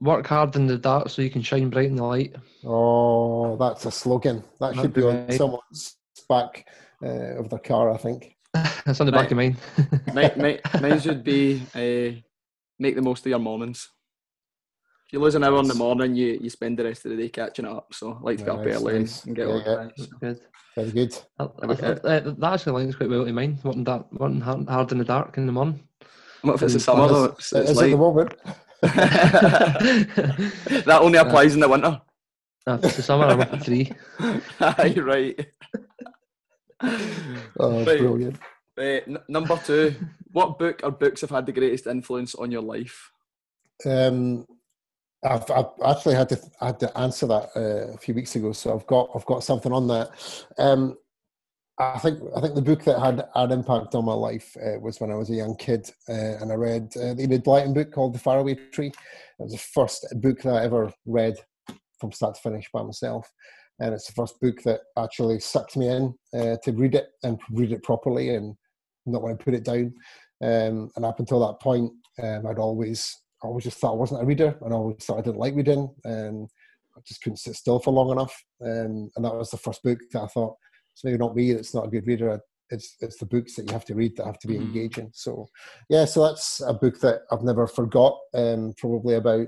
work hard in the dark so you can shine bright in the light. Oh, that's a slogan. That should be on someone's back uh, of their car, I think. [LAUGHS] that's on the back of mine. mine, mine should be uh, make the most of your mornings. If you lose an hour in the morning, you, you spend the rest of the day catching up. So I like to get up early nice. and get yeah, on. Yeah. Good. Very good. Uh, that actually links quite well to mine. Working, dark, working hard in the dark in the morning. What if it's the summer though? It's, it's is like, the moment? [LAUGHS] that only applies in the winter. Uh, it's the summer, I'm up three. [LAUGHS] Aye, right. Oh, right. brilliant. Uh, n- number two, what book or books have had the greatest influence on your life? Um, I've, I've actually had to had to answer that uh, a few weeks ago, so I've got I've got something on that. Um, I think I think the book that had an impact on my life uh, was when I was a young kid, uh, and I read uh, the Enid Blyton book called The Faraway Tree. It was the first book that I ever read from start to finish by myself, and it's the first book that actually sucked me in uh, to read it and read it properly and not want to put it down. Um, and up until that point, um, I'd always always just thought I wasn't a reader, and I always thought I didn't like reading, and I just couldn't sit still for long enough. Um, and that was the first book that I thought it's maybe not me that's not a good reader. It's it's the books that you have to read that have to be mm. engaging. So yeah, so that's a book that I've never forgot. Um, probably about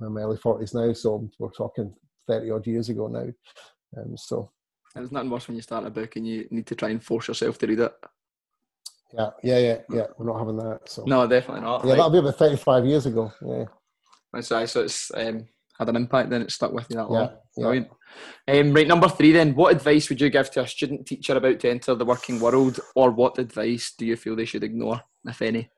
I'm in my early forties now, so we're talking thirty odd years ago now. Um, so and there's nothing worse when you start a book and you need to try and force yourself to read it. Yeah, yeah, yeah, yeah. We're not having that. So no, definitely not. Yeah, like, that'll be about thirty-five years ago. Yeah. That's right. So it's um, had an impact. Then it stuck with you that long. Yeah, Brilliant. Um, right, number three. Then, what advice would you give to a student teacher about to enter the working world, or what advice do you feel they should ignore, if any?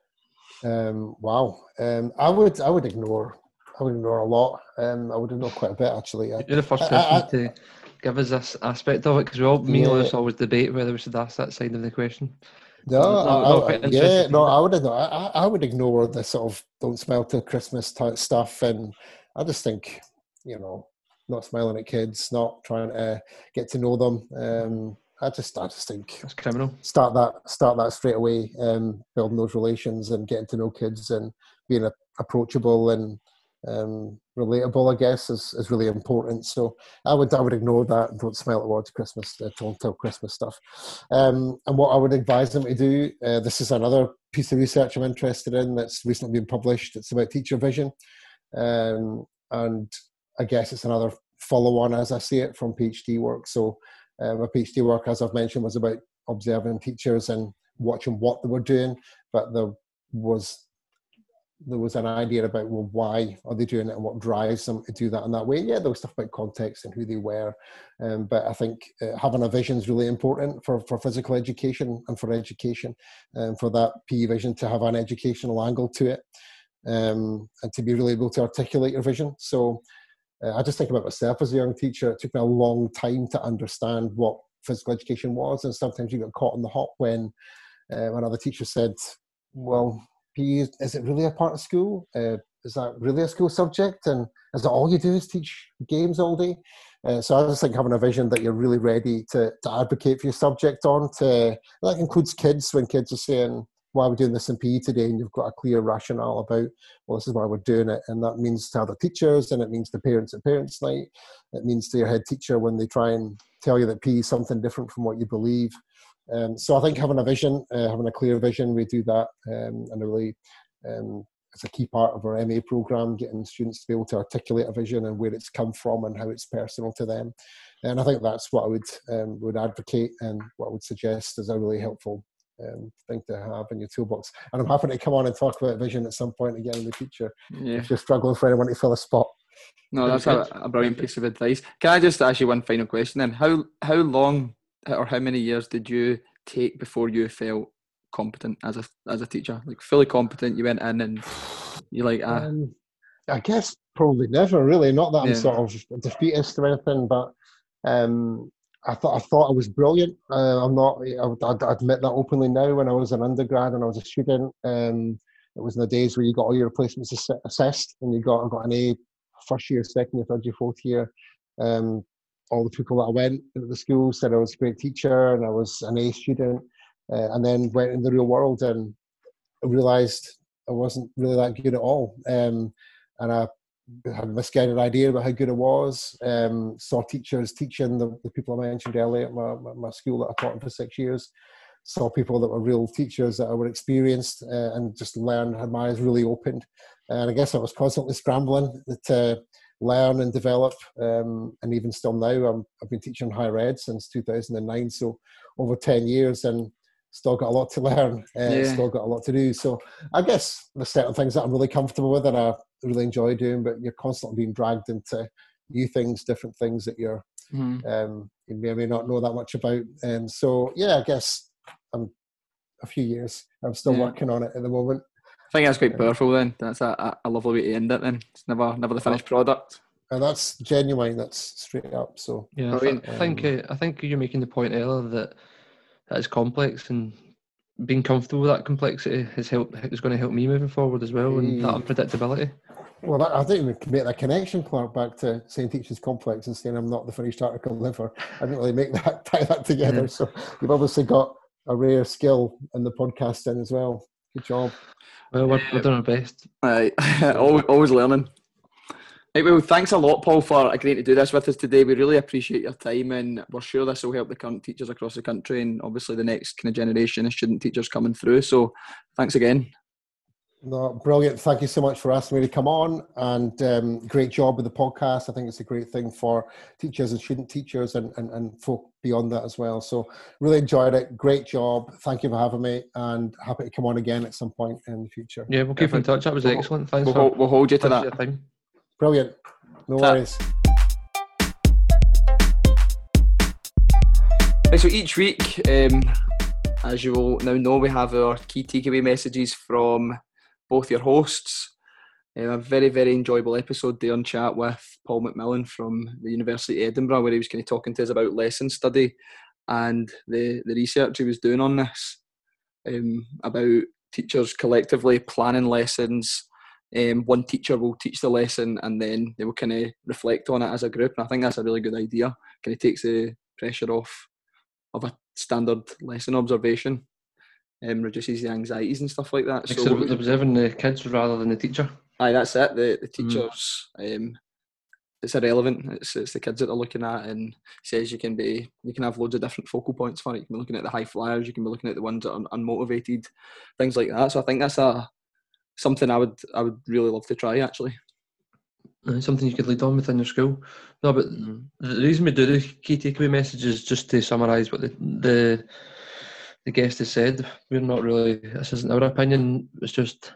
Um, wow. Um, I would. I would ignore. I would ignore a lot. Um, I would ignore quite a bit actually. You're the first person I, I, to give us this aspect of it because we all, me yeah. and always debate whether we should ask that side of the question. No, I, I, yeah, no, I would ignore. I, I would ignore the sort of "don't smile till Christmas" type stuff, and I just think, you know, not smiling at kids, not trying to get to know them. Um, I just, I just think it's criminal. Start that, start that straight away. Um, building those relations and getting to know kids and being a, approachable and um, relatable, I guess, is, is really important. So I would I would ignore that. And don't smile at words Christmas uh, until Christmas stuff. Um, and what I would advise them to do. Uh, this is another piece of research I'm interested in that's recently been published. It's about teacher vision, um, and I guess it's another follow on as I see it from PhD work. So uh, my PhD work, as I've mentioned, was about observing teachers and watching what they were doing, but there was there was an idea about well why are they doing it and what drives them to do that in that way? Yeah there was stuff about context and who they were. Um, but i think uh, having a vision is really important for, for physical education and for education and um, for that pe vision to have an educational angle to it um, and to be really able to articulate your vision so uh, i just think about myself as a young teacher it took me a long time to understand what physical education was and sometimes you got caught in the hop when uh, when other teachers said well is it really a part of school? Uh, is that really a school subject? And is that all you do is teach games all day? Uh, so I just think having a vision that you're really ready to, to advocate for your subject on to, that includes kids when kids are saying, why we're doing this in PE today? And you've got a clear rationale about, well, this is why we're doing it. And that means to other teachers and it means to parents at parents' night. It means to your head teacher when they try and tell you that PE is something different from what you believe. Um, so I think having a vision, uh, having a clear vision, we do that, um, and really, um, it's a key part of our MA program, getting students to be able to articulate a vision and where it's come from and how it's personal to them. And I think that's what I would um, would advocate and what I would suggest is a really helpful um, thing to have in your toolbox. And I'm happy to come on and talk about vision at some point again in the future. Yeah. If you're struggling for anyone to fill a spot. No, that's a, a, brilliant piece of advice. Can I just ask you one final question then? How how long or how many years did you take before you felt competent as a as a teacher? Like fully competent, you went in and you're like ah. Um, I guess probably never really. Not that I'm yeah. sort of defeatist or anything, but um, I thought I thought I was brilliant. Uh, I'm not. I I'd admit that openly now. When I was an undergrad and I was a student, um, it was in the days where you got all your replacements assessed and you got I got an A first year, second year, third year, fourth year. Um, all the people that I went into the school said I was a great teacher and I was an A student, uh, and then went in the real world and realised I wasn't really that good at all. Um, and I had a misguided idea about how good it was. Um, saw teachers teaching the, the, people I mentioned earlier at my, my, school that I taught for six years. Saw people that were real teachers that were experienced uh, and just learned, had my eyes really opened. And I guess I was constantly scrambling to learn and develop. Um, and even still now, i have been teaching higher ed since 2009, so over 10 years, and still got a lot to learn. Uh, yeah. Still got a lot to do. So I guess there's certain things that I'm really comfortable with and I really enjoy doing, but you're constantly being dragged into new things, different things that you're mm. um, you may or may not know that much about. And um, so yeah, I guess I'm a few years. I'm still yeah. working on it at the moment. I think that's quite powerful. Then that's a, a lovely way to end it. Then it's never never the finished product. And that's genuine. That's straight up. So yeah, I, th- I think uh, I think you're making the point earlier that that is complex and being comfortable with that complexity has helped is going to help me moving forward as well and that mm. unpredictability. Well, that, I think we can make that connection, Clark, back to saying teachers complex and saying I'm not the finished article liver. I didn't really make that [LAUGHS] tie that together. Yeah. So you've obviously got a rare skill in the podcasting as well. Good job. Well, we're, we're doing our best. Right, [LAUGHS] always, always learning. Right, well, thanks a lot, Paul, for agreeing to do this with us today. We really appreciate your time, and we're sure this will help the current teachers across the country, and obviously the next kind of generation of student teachers coming through. So, thanks again. No, brilliant. Thank you so much for asking me to come on and um, great job with the podcast. I think it's a great thing for teachers and student teachers and, and, and folk beyond that as well. So really enjoyed it. Great job. Thank you for having me and happy to come on again at some point in the future. Yeah, we'll keep in touch. That was excellent. Thanks. We'll, for, we'll hold you to that. Brilliant. No worries. Right, so each week, um, as you will now know, we have our key takeaway messages from both your hosts. Uh, a very, very enjoyable episode there on chat with Paul McMillan from the University of Edinburgh, where he was kind of talking to us about lesson study and the, the research he was doing on this um, about teachers collectively planning lessons. Um, one teacher will teach the lesson and then they will kind of reflect on it as a group. And I think that's a really good idea. Kind of takes the pressure off of a standard lesson observation um, reduces the anxieties and stuff like that. So even the kids rather than the teacher. Aye, that's it. The the mm. teachers, mm. um, it's irrelevant. It's it's the kids that they're looking at, and says you can be you can have loads of different focal points for it. You can be looking at the high flyers, you can be looking at the ones that are unmotivated, things like that. So I think that's a something I would I would really love to try actually. something you could lead on within your school. No, but mm. the reason we do the key takeaway message is just to summarise what the the the guest has said, we're not really. This isn't our opinion. It's just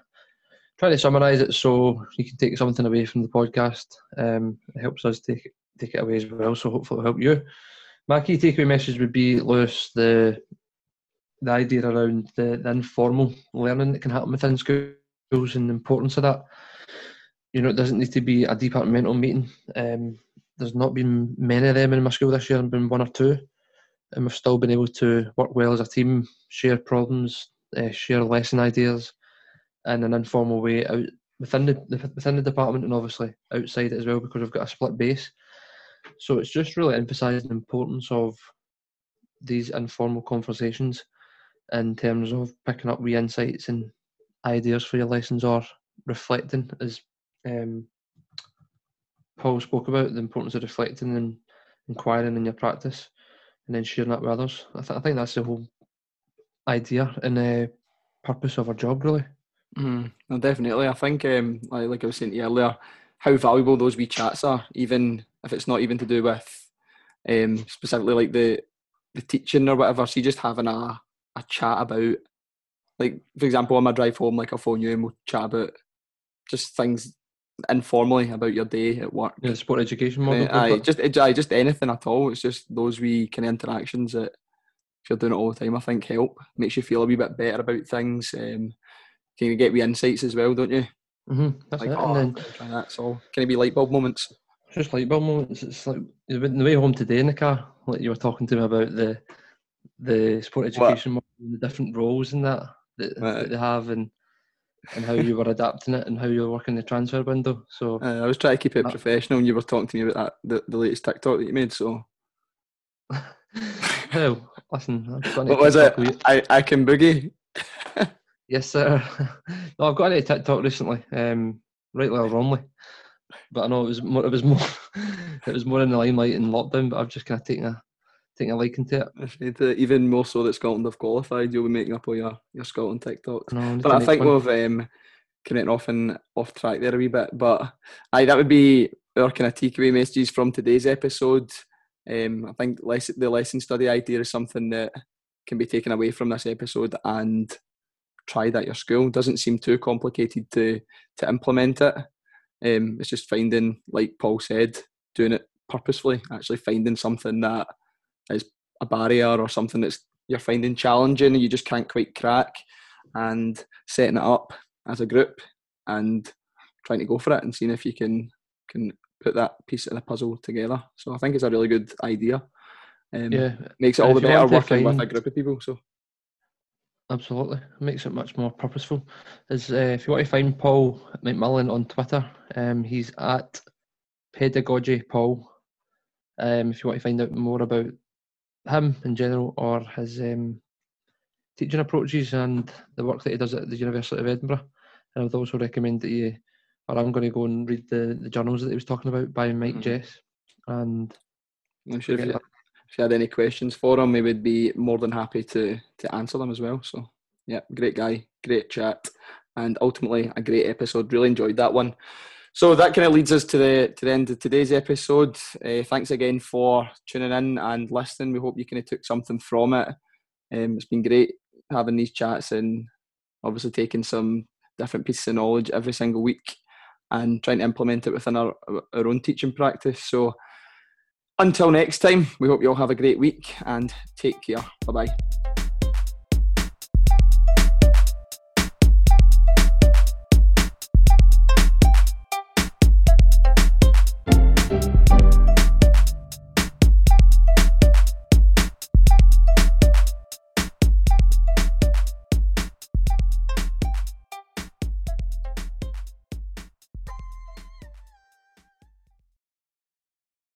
trying to summarise it so you can take something away from the podcast. Um, it helps us take take it away as well. So hopefully it'll help you. My key takeaway message would be, Lewis, the the idea around the, the informal learning that can happen within and the importance of that. You know, it doesn't need to be a departmental meeting. Um, there's not been many of them in my school this year, and been one or two, and we've still been able to work well as a team, share problems, uh, share lesson ideas, in an informal way out within the within the department and obviously outside as well because we've got a split base. So it's just really emphasising the importance of these informal conversations in terms of picking up wee insights and ideas for your lessons or reflecting as um, Paul spoke about the importance of reflecting and inquiring in your practice and then sharing that with others. I, th- I think that's the whole idea and uh, purpose of our job really. Mm, no, definitely. I think, um, like, like I was saying earlier, how valuable those wee chats are, even if it's not even to do with um, specifically like the the teaching or whatever. So just having a a chat about, like for example, on my drive home, like I'll phone you and we'll chat about just things informally about your day at work. Yeah, sport education model. Uh, aye, just aye, just anything at all. It's just those wee kind of interactions that if you're doing it all the time, I think help makes you feel a wee bit better about things. Um, can you get wee insights as well, don't you? Mm-hmm, that's like, it. Oh, and then try that. So can it be light bulb moments? Just light bulb moments. It's like the way home today in the car, like you were talking to me about the the sport education model, the different roles in that that, right. that, they have, and and how you were adapting it and how you were working the transfer window. So uh, I was trying to keep it that, professional, and you were talking to me about that the, the latest TikTok that you made. So. [LAUGHS] Hell, listen. What was it? I I can boogie. [LAUGHS] Yes, sir. [LAUGHS] no, I've got into TikTok recently, um, rightly or wrongly, but I know it was more, it was more, it was more in the limelight in lockdown. But I've just kind of taken a taken a liking to it. Even more so that Scotland have qualified, you'll be making up all your your Scotland TikToks. No, but I think we've um, connecting off and off track there a wee bit. But aye, that would be our kind of takeaway messages from today's episode. Um, I think lesson, the lesson study idea is something that can be taken away from this episode and tried at your school. Doesn't seem too complicated to to implement it. Um, it's just finding, like Paul said, doing it purposefully. Actually finding something that is a barrier or something that's you're finding challenging and you just can't quite crack, and setting it up as a group and trying to go for it and seeing if you can can put that piece of the puzzle together. So I think it's a really good idea. Um, yeah, makes it all the better working find, with a group of people. So Absolutely, it makes it much more purposeful. As uh, if you want to find Paul McMillan on Twitter, um, he's at Pedagogy Paul. Um, if you want to find out more about him in general or his um, teaching approaches and the work that he does at the University of Edinburgh, And I would also recommend that you, or I'm going to go and read the, the journals that he was talking about by Mike mm-hmm. Jess. And I'm sure if you, if you had any questions for him, we would be more than happy to to answer them as well. So yeah, great guy, great chat, and ultimately a great episode. Really enjoyed that one. So that kind of leads us to the to the end of today's episode. Uh, thanks again for tuning in and listening. We hope you kind of took something from it. Um, it's been great having these chats and obviously taking some different pieces of knowledge every single week and trying to implement it within our our own teaching practice. So until next time, we hope you all have a great week and take care. Bye bye.